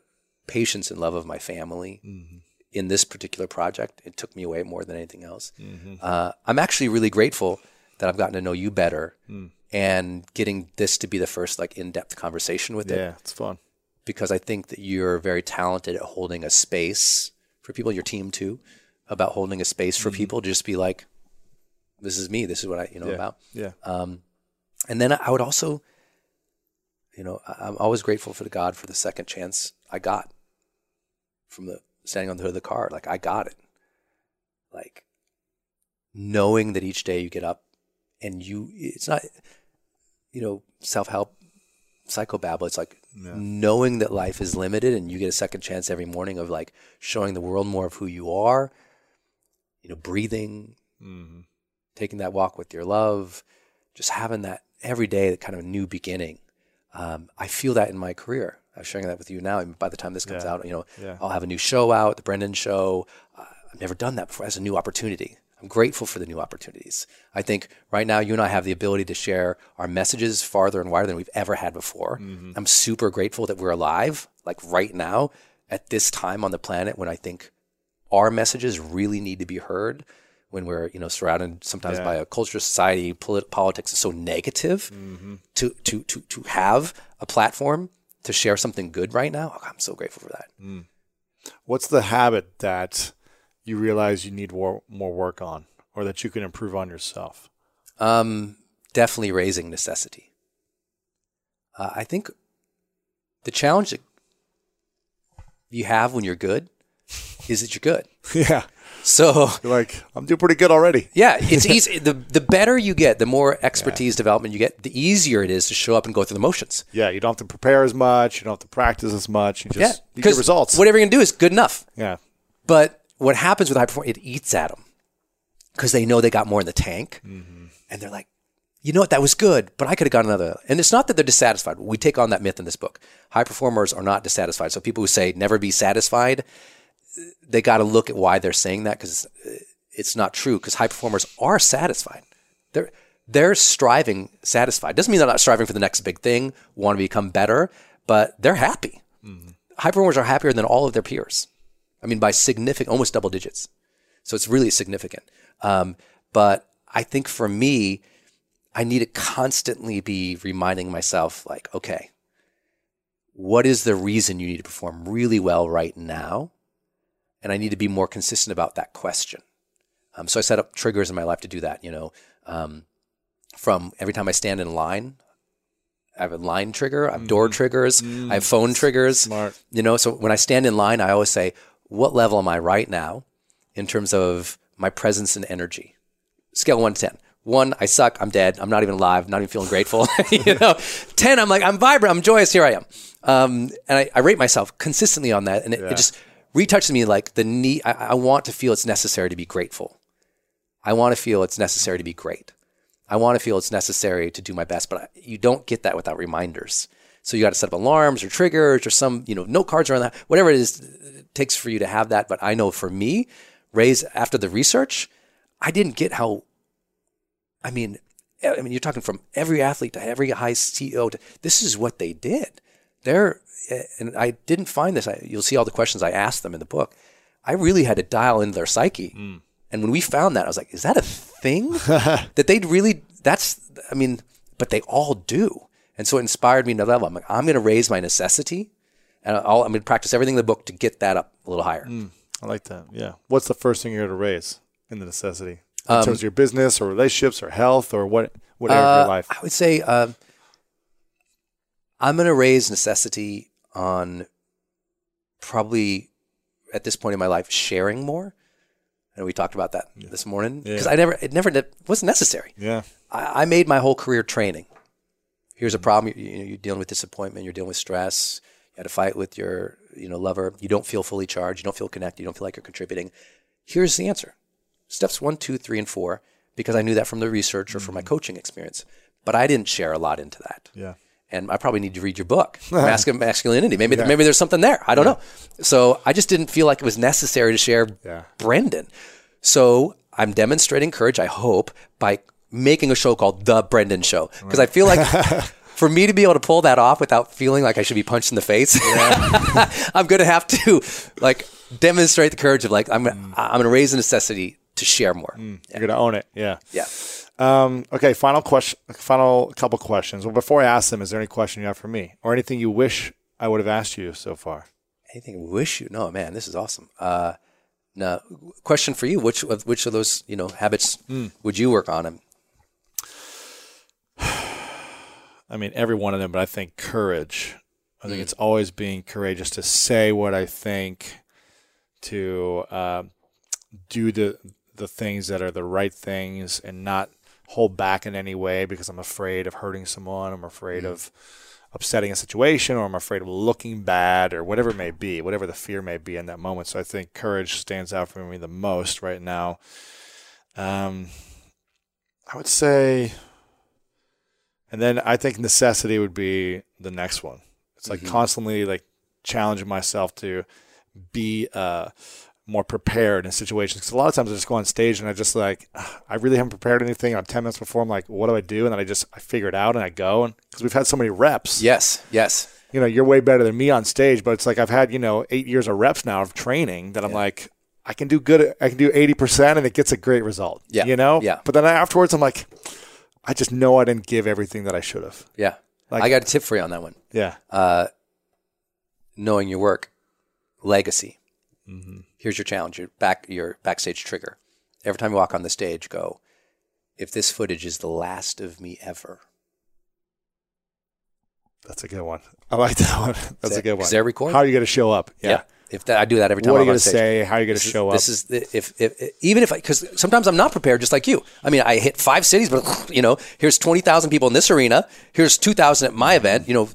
patience and love of my family in this particular project. It took me away more than anything else. Uh, I'm actually really grateful that I've gotten to know you better and getting this to be the first like in-depth conversation with it Yeah, it's fun. because I think that you're very talented at holding a space for people, your team too, about holding a space for people to just be like, this is me, this is what I, you know, Yeah. about. Yeah. Um, and then I would also, you know, I'm always grateful for the God for the second chance I got from the standing on the hood of the car. Like I got it. Like knowing that each day you get up and you, it's not, you know, self help psychobabble. It's like knowing that life is limited and you get a second chance every morning of like showing the world more of who you are, you know, breathing, mm-hmm. taking that walk with your love, just having that every day, that kind of new beginning. Um, I feel that in my career. I'm sharing that with you now. And by the time this comes Yeah. out, you know, Yeah. I'll have a new show out, the Brendon Show. Uh, I've never done that before as a new opportunity. I'm grateful for the new opportunities. I think right now you and I have the ability to share our messages farther and wider than we've ever had before. I'm super grateful that we're alive, like right now at this time on the planet when I think our messages really need to be heard when we're you know surrounded sometimes Yeah. by a culture society polit- politics is so negative to, to to to have a platform to share something good right now oh, i'm so grateful for that What's the habit that you realize you need more, more work on or that you can improve on yourself? um definitely raising necessity uh, i think the challenge that you have when you're good is that you're good *laughs* yeah. So You're like, I'm doing pretty good already. Yeah, it's *laughs* easy. the The better you get, the more expertise development you get, the easier it is to show up and go through the motions. Yeah. You don't have to prepare as much. You don't have to practice as much. You just yeah, you get results. Whatever you're gonna do is good enough. yeah. But what happens with high performance, it eats at them because they know they got more in the tank, Mm-hmm. and they're like, you know what, that was good, but I could have got another. And it's not that they're dissatisfied. We take on that myth in this book. High performers are not dissatisfied. So people who say never be satisfied, they got to look at why they're saying that because it's not true. Because high performers are satisfied. They're they're striving satisfied. Doesn't mean they're not striving for the next big thing, want to become better, but they're happy. High performers are happier than all of their peers. I mean, by significant, almost double digits. So it's really significant. Um, but I think for me, I need to constantly be reminding myself, like, okay, what is the reason you need to perform really well right now? And I need to be more consistent about that question. Um, so I set up triggers in my life to do that. You know, um, from every time I stand in line, I have a line trigger, I have door triggers, I have phone triggers. Smart. You know, so when I stand in line, I always say, what level am I right now in terms of my presence and energy? Scale one to 10. One, I suck. I'm dead. I'm not even alive. Not even feeling grateful. *laughs* you *laughs* know, 10, I'm like, I'm vibrant. I'm joyous. Here I am. Um, and I, I rate myself consistently on that. And it, it just retouches me like the need. I, I want to feel it's necessary to be grateful. I want to feel it's necessary to be great. I want to feel it's necessary to do my best, but I, you don't get that without reminders. So you got to set up alarms or triggers or some, you know, note cards around that, whatever it is it takes for you to have that. But I know for me, Ray's after the research, I didn't get how. I mean, I mean, you're talking from every athlete to every high CEO to this is what they did. They're, and I didn't find this. I, you'll see all the questions I asked them in the book. I really had to dial into their psyche. And when we found that, I was like, is that a thing *laughs* that they'd really, that's, I mean, but they all do. And so it inspired me to level. I'm like, I'm going to raise my necessity and I'll, I'm going to practice everything in the book to get that up a little higher. I like that. Yeah. What's the first thing you're going to raise in the necessity? In terms of your business or relationships or health or what, what area of Uh, your life? I would say uh, I'm going to raise necessity on probably at this point in my life sharing more. And we talked about that this morning because Yeah. I never, it never ne- wasn't necessary. Yeah. I, I made my whole career training. Here's a mm-hmm. problem. You, you know, you're dealing with disappointment. You're dealing with stress. You had a fight with your, you know, lover. You don't feel fully charged. You don't feel connected. You don't feel like you're contributing. Here's the answer. Steps one, two, three, and four, because I knew that from the research or from my mm-hmm. coaching experience. But I didn't share a lot into that. Yeah. And I probably need to read your book, *laughs* Mask of Masculinity. Maybe maybe there's something there. I don't know. So I just didn't feel like it was necessary to share Yeah. Brendon. So I'm demonstrating courage, I hope, by making a show called The Brendon Show. Because I feel like *laughs* for me to be able to pull that off without feeling like I should be punched in the face, *laughs* I'm going to have to like demonstrate the courage of like, I'm, mm. gonna- I'm going to raise the necessity to share more. Mm. You're going to own it. Yeah. Yeah. Um, okay. Final question, final couple questions. Well, before I ask them, is there any question you have for me or anything you wish I would have asked you so far? Anything I wish you? No, man, this is awesome. Uh, now, question for you: Which of which of those you know habits would you work on? *sighs* I mean, every one of them, but I think courage. I Mm. think it's always being courageous to say what I think, to uh, do the the things that are the right things, and not hold back in any way because I'm afraid of hurting someone. I'm afraid Mm. of upsetting a situation, or I'm afraid of looking bad, or whatever it may be, whatever the fear may be in that moment. So I think courage stands out for me the most right now. Um, I would say. And then I think necessity would be the next one. It's like constantly like challenging myself to be uh, more prepared in situations. Because a lot of times I just go on stage and I just like, *sighs* I really haven't prepared anything. On ten minutes before, I'm like, what do I do? And then I just I figure it out and I go. And because we've had so many reps, Yes, yes. you know, you're way better than me on stage. But it's like I've had you know eight years of reps now of training that I'm like. I can do good. I can do eighty percent, and it gets a great result. Yeah, you know. yeah. But then afterwards, I'm like, I just know I didn't give everything that I should have. Yeah. Like- I got a tip for you on that one. Yeah. Uh, Knowing your work, legacy. Mm-hmm. Here's your challenge. Your back, your backstage trigger. Every time you walk on the stage, go. If this footage is the last of me ever, That's a good one. I like that one. *laughs* That's a good one. Is there a record? How are you going to show up? yeah. If that, I do that every time. What are I'm you going to say? How are you going to is- show up? This is the, if, if, even if because sometimes I'm not prepared, just like you. I mean, I hit five cities, but *laughs* you know, here's twenty thousand people in this arena. Here's two thousand at my event. You know,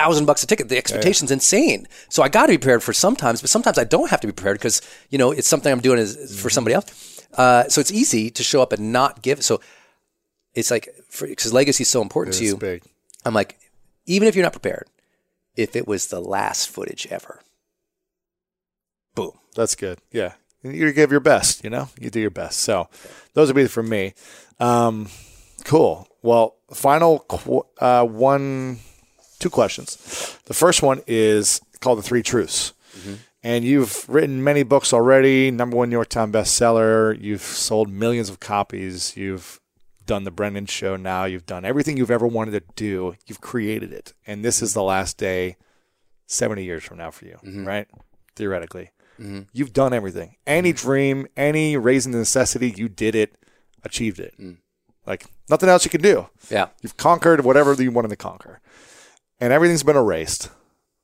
thousand bucks a ticket. The expectation's insane. So I got to be prepared for sometimes, but sometimes I don't have to be prepared because you know it's something I'm doing is, is for somebody else. Uh, so it's easy to show up and not give. So it's like because legacy is so important to you. big. I'm like, even if you're not prepared, if it was the last footage ever, boom. That's good. Yeah. You give your best, you know? You do your best. So those would be for me. Um, cool. Well, final qu- uh, one, two questions. The first one is called The Three Truths. Mm-hmm. And you've written many books already, number one New York Times bestseller. You've sold millions of copies. You've done the Brendon show now. You've done everything you've ever wanted to do. You've created it. And this is the mm-hmm. last day 70 years from now for you, mm-hmm. right? Theoretically. You've done everything. Any dream, any raising the necessity, you did it, achieved it. Mm. Like nothing else you can do. Yeah. You've conquered whatever you wanted to conquer. And everything's been erased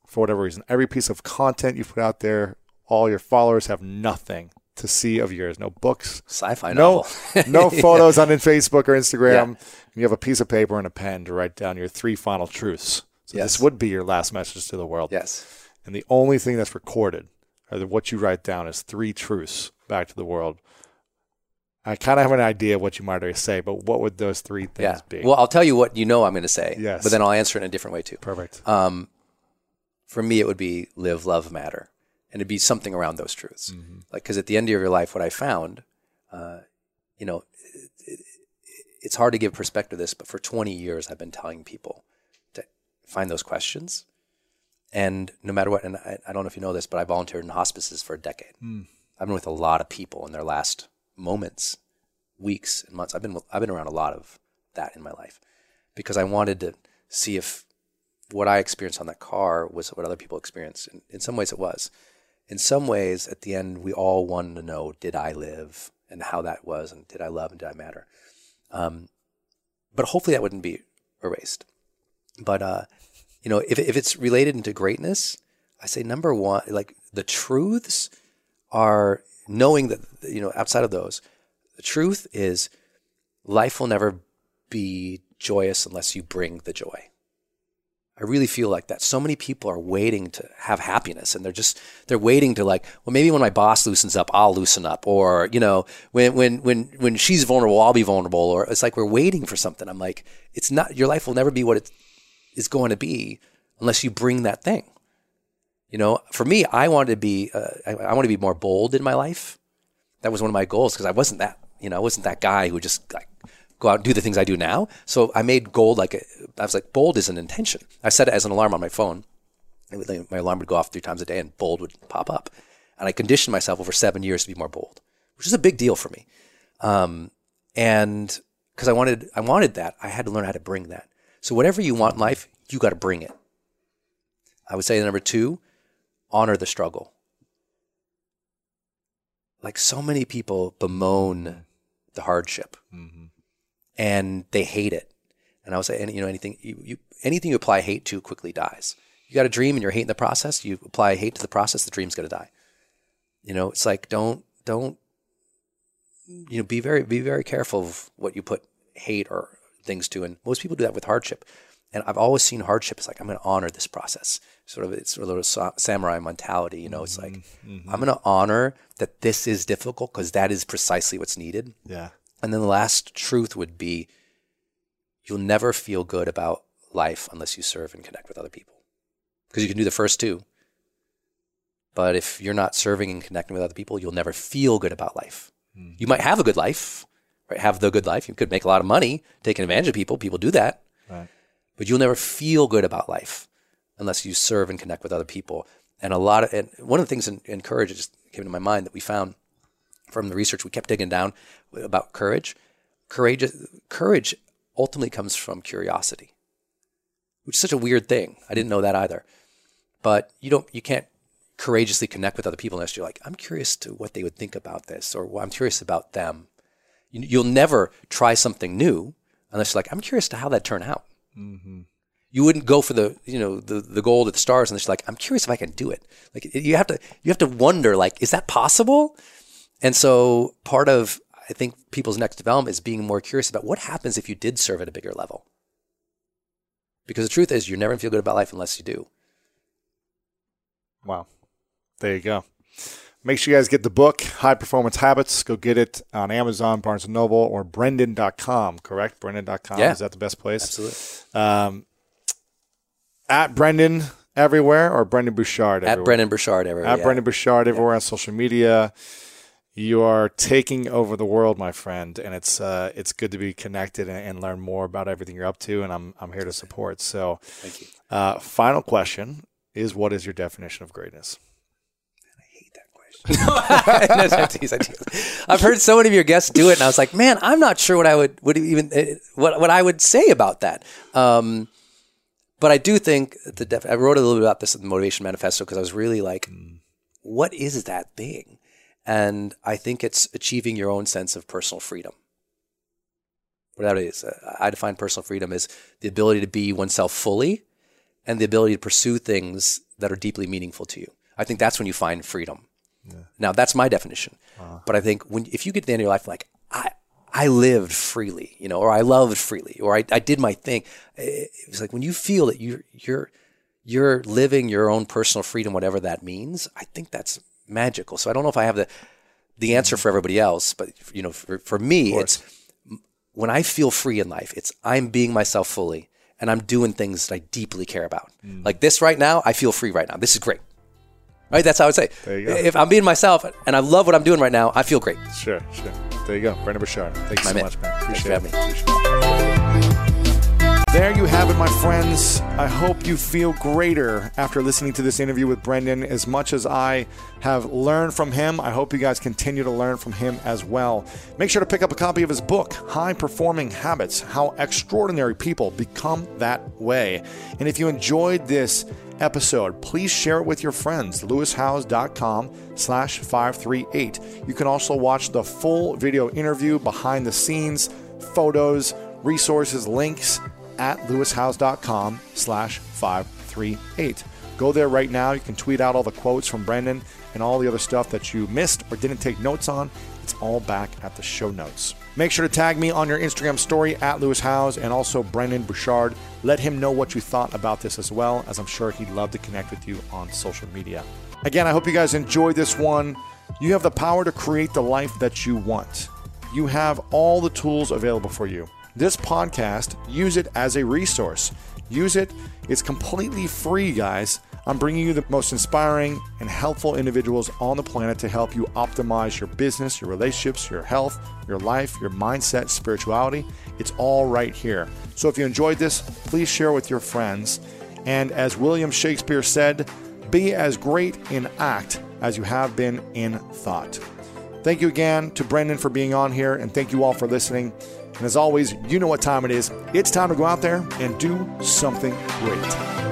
for whatever reason. Every piece of content you put out there, all your followers have nothing to see of yours. No books, Sci-fi no, novel. no *laughs* photos on in Facebook or Instagram. Yeah. You have a piece of paper and a pen to write down your three final truths. So Yes. this would be your last message to the world. yes. And the only thing that's recorded, or what you write down, is three truths back to the world. I kind of have an idea of what you might already say, but what would those three things Yeah. be? Well, I'll tell you what you know I'm going to say. Yes. But then I'll answer it in a different way too. Perfect. Um, for me, it would be live, love, matter, and it'd be something around those truths. Mm-hmm. Like, because at the end of your life, what I found, uh, you know, it, it, it's hard to give perspective to this, but for 20 years, I've been telling people to find those questions. And no matter what, and I, I don't know if you know this, but I volunteered in hospices for a decade. I've been with a lot of people in their last moments, weeks, and months. I've been I've been around a lot of that in my life because I wanted to see if what I experienced on that car was what other people experienced. In, in some ways, it was. In some ways, at the end, we all wanted to know: Did I live, and how that was, and did I love, and did I matter? Um, but hopefully, that wouldn't be erased. But uh, you know, if if it's related into greatness, I say number one, like the truths are knowing that you know outside of those, the truth is life will never be joyous unless you bring the joy. I really feel like that. So many people are waiting to have happiness and they're just they're waiting to like, well maybe when my boss loosens up, I'll loosen up or, you know, when when when when she's vulnerable, I'll be vulnerable or it's like we're waiting for something. I'm like, it's not your life will never be what it is going to be unless you bring that thing. You know, for me, I wanted to be uh, I, I want to be more bold in my life. That was one of my goals because I wasn't that, you know, I wasn't that guy who would just like go out and do the things I do now. So I made gold like a, I was like bold is an intention. I set it as an alarm on my phone. Would- My alarm would go off three times a day, and bold would pop up. And I conditioned myself over seven years to be more bold, which is a big deal for me. Um, and because I wanted, I wanted that, I had to learn how to bring that. So whatever you want in life, you got to bring it. I would say number two, honor the struggle. Like so many people bemoan the hardship, mm-hmm. and they hate it. And I would say, any- you know, anything you, you anything you apply hate to quickly dies. You got a dream and you're hating the process. You apply hate to the process, the dream's going to die. You know, it's like don't don't you know be very be very careful of what you put hate or things to. And most people do that with hardship. And I've always seen hardship as like I'm going to honor this process. Sort of it's sort of a sa- samurai mentality. You know, it's like mm-hmm, mm-hmm. I'm going to honor that this is difficult because that is precisely what's needed. Yeah. And then the last truth would be you'll never feel good about life unless you serve and connect with other people. because you can do the first two. But if you're not serving and connecting with other people, you'll never feel good about life. Mm-hmm. You might have a good life, right? Have the good life. You could make a lot of money taking advantage of people. People do that. Right. But you'll never feel good about life unless you serve and connect with other people. And a lot of, and one of the things in, in courage just came to my mind that we found from the research we kept digging down about courage. Courage, courage ultimately comes from curiosity, which is such a weird thing. I didn't know that either. But you don't, you can't courageously connect with other people unless you're like, I'm curious to what they would think about this, or well, I'm curious about them. You, you'll never try something new unless you're like, I'm curious to how that turned out. Mm-hmm. You wouldn't go for the, you know, the, the gold at the stars and you're like, I'm curious if I can do it. Like you have to, you have to wonder, like, is that possible? And so part of, I think, people's next development is being more curious about what happens if you did serve at a bigger level. Because the truth is, you're never going to feel good about life unless you do. Wow. There you go. Make sure you guys get the book, High Performance Habits. Go get it on Amazon, Barnes & Noble, or brendon.com, correct? brendon.com. Yeah. Is that the best place? Absolutely. Um, at Brendon everywhere or Brendon Burchard everywhere? At Brendon Burchard everywhere. At yeah. Brendon Burchard everywhere on social media. You are taking over the world, my friend, and it's uh, it's good to be connected and, and learn more about everything you're up to. And I'm I'm here to support. So, Thank you. uh, final question is: What is your definition of greatness? I tease, *laughs* I tease. I've heard so many of your guests do it, and I was like, man, I'm not sure what I would would even eh, what what I would say about that. Um, but I do think the def- I wrote a little bit about this in the Motivation Manifesto because I was really like, what is that thing? And I think it's achieving your own sense of personal freedom. Whatever it is, Uh, I define personal freedom as the ability to be oneself fully, and the ability to pursue things that are deeply meaningful to you. I think that's when you find freedom. Now that's my definition. But I think when if you get to the end of your life like I I lived freely, you know, or I loved freely, or I, I did my thing. It was like when you feel that you're you're you're living your own personal freedom, whatever that means. I think that's magical. So I don't know if I have the the answer mm-hmm. for everybody else, but you know, for, for me, it's when I feel free in life, it's I'm being myself fully and I'm doing things that I deeply care about. Mm. Like this right now, I feel free right now. This is great. Right? That's how I would say. There you go. If I'm being myself and I love what I'm doing right now, I feel great. Sure, sure. There you go, Brendon Burchard. Thank you My so man. much, man. Thanks Appreciate for it. having me. There you have it, my friends. I hope you feel greater after listening to this interview with Brendon. As much as I have learned from him, I hope you guys continue to learn from him as well. Make sure to pick up a copy of his book, High Performing Habits How Extraordinary People Become That Way. And if you enjoyed this episode, please share it with your friends. lewishowes.com slash 538. You can also watch the full video interview, behind the scenes, photos, resources, links at lewishowes.com slash 538. Go there right now. You can tweet out all the quotes from Brendon and all the other stuff that you missed or didn't take notes on. It's all back at the show notes. Make sure to tag me on your Instagram story at Lewis Howes and also Brendon Burchard. Let him know what you thought about this as well, as I'm sure he'd love to connect with you on social media. Again, I hope you guys enjoyed this one. You have the power to create the life that you want. You have all the tools available for you. This podcast, use it as a resource. Use it. It's completely free, guys. I'm bringing you the most inspiring and helpful individuals on the planet to help you optimize your business, your relationships, your health, your life, your mindset, spirituality. It's all right here. So if you enjoyed this, please share with your friends. And as William Shakespeare said, be as great in act as you have been in thought. Thank you again to Brendon for being on here, and thank you all for listening. And as always, you know what time it is. It's time to go out there and do something great.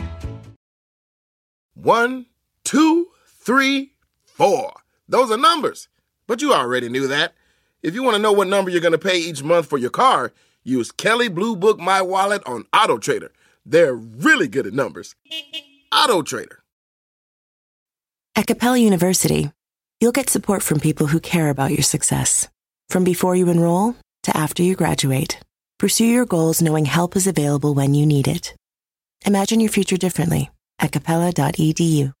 One, two, three, four. Those are numbers. But you already knew that. If you want to know what number you're going to pay each month for your car, use Kelley Blue Book My Wallet on Auto Trader. They're really good at numbers. Auto Trader. At Capella University, you'll get support from people who care about your success. From before you enroll to after you graduate, pursue your goals knowing help is available when you need it. Imagine your future differently at capella.edu.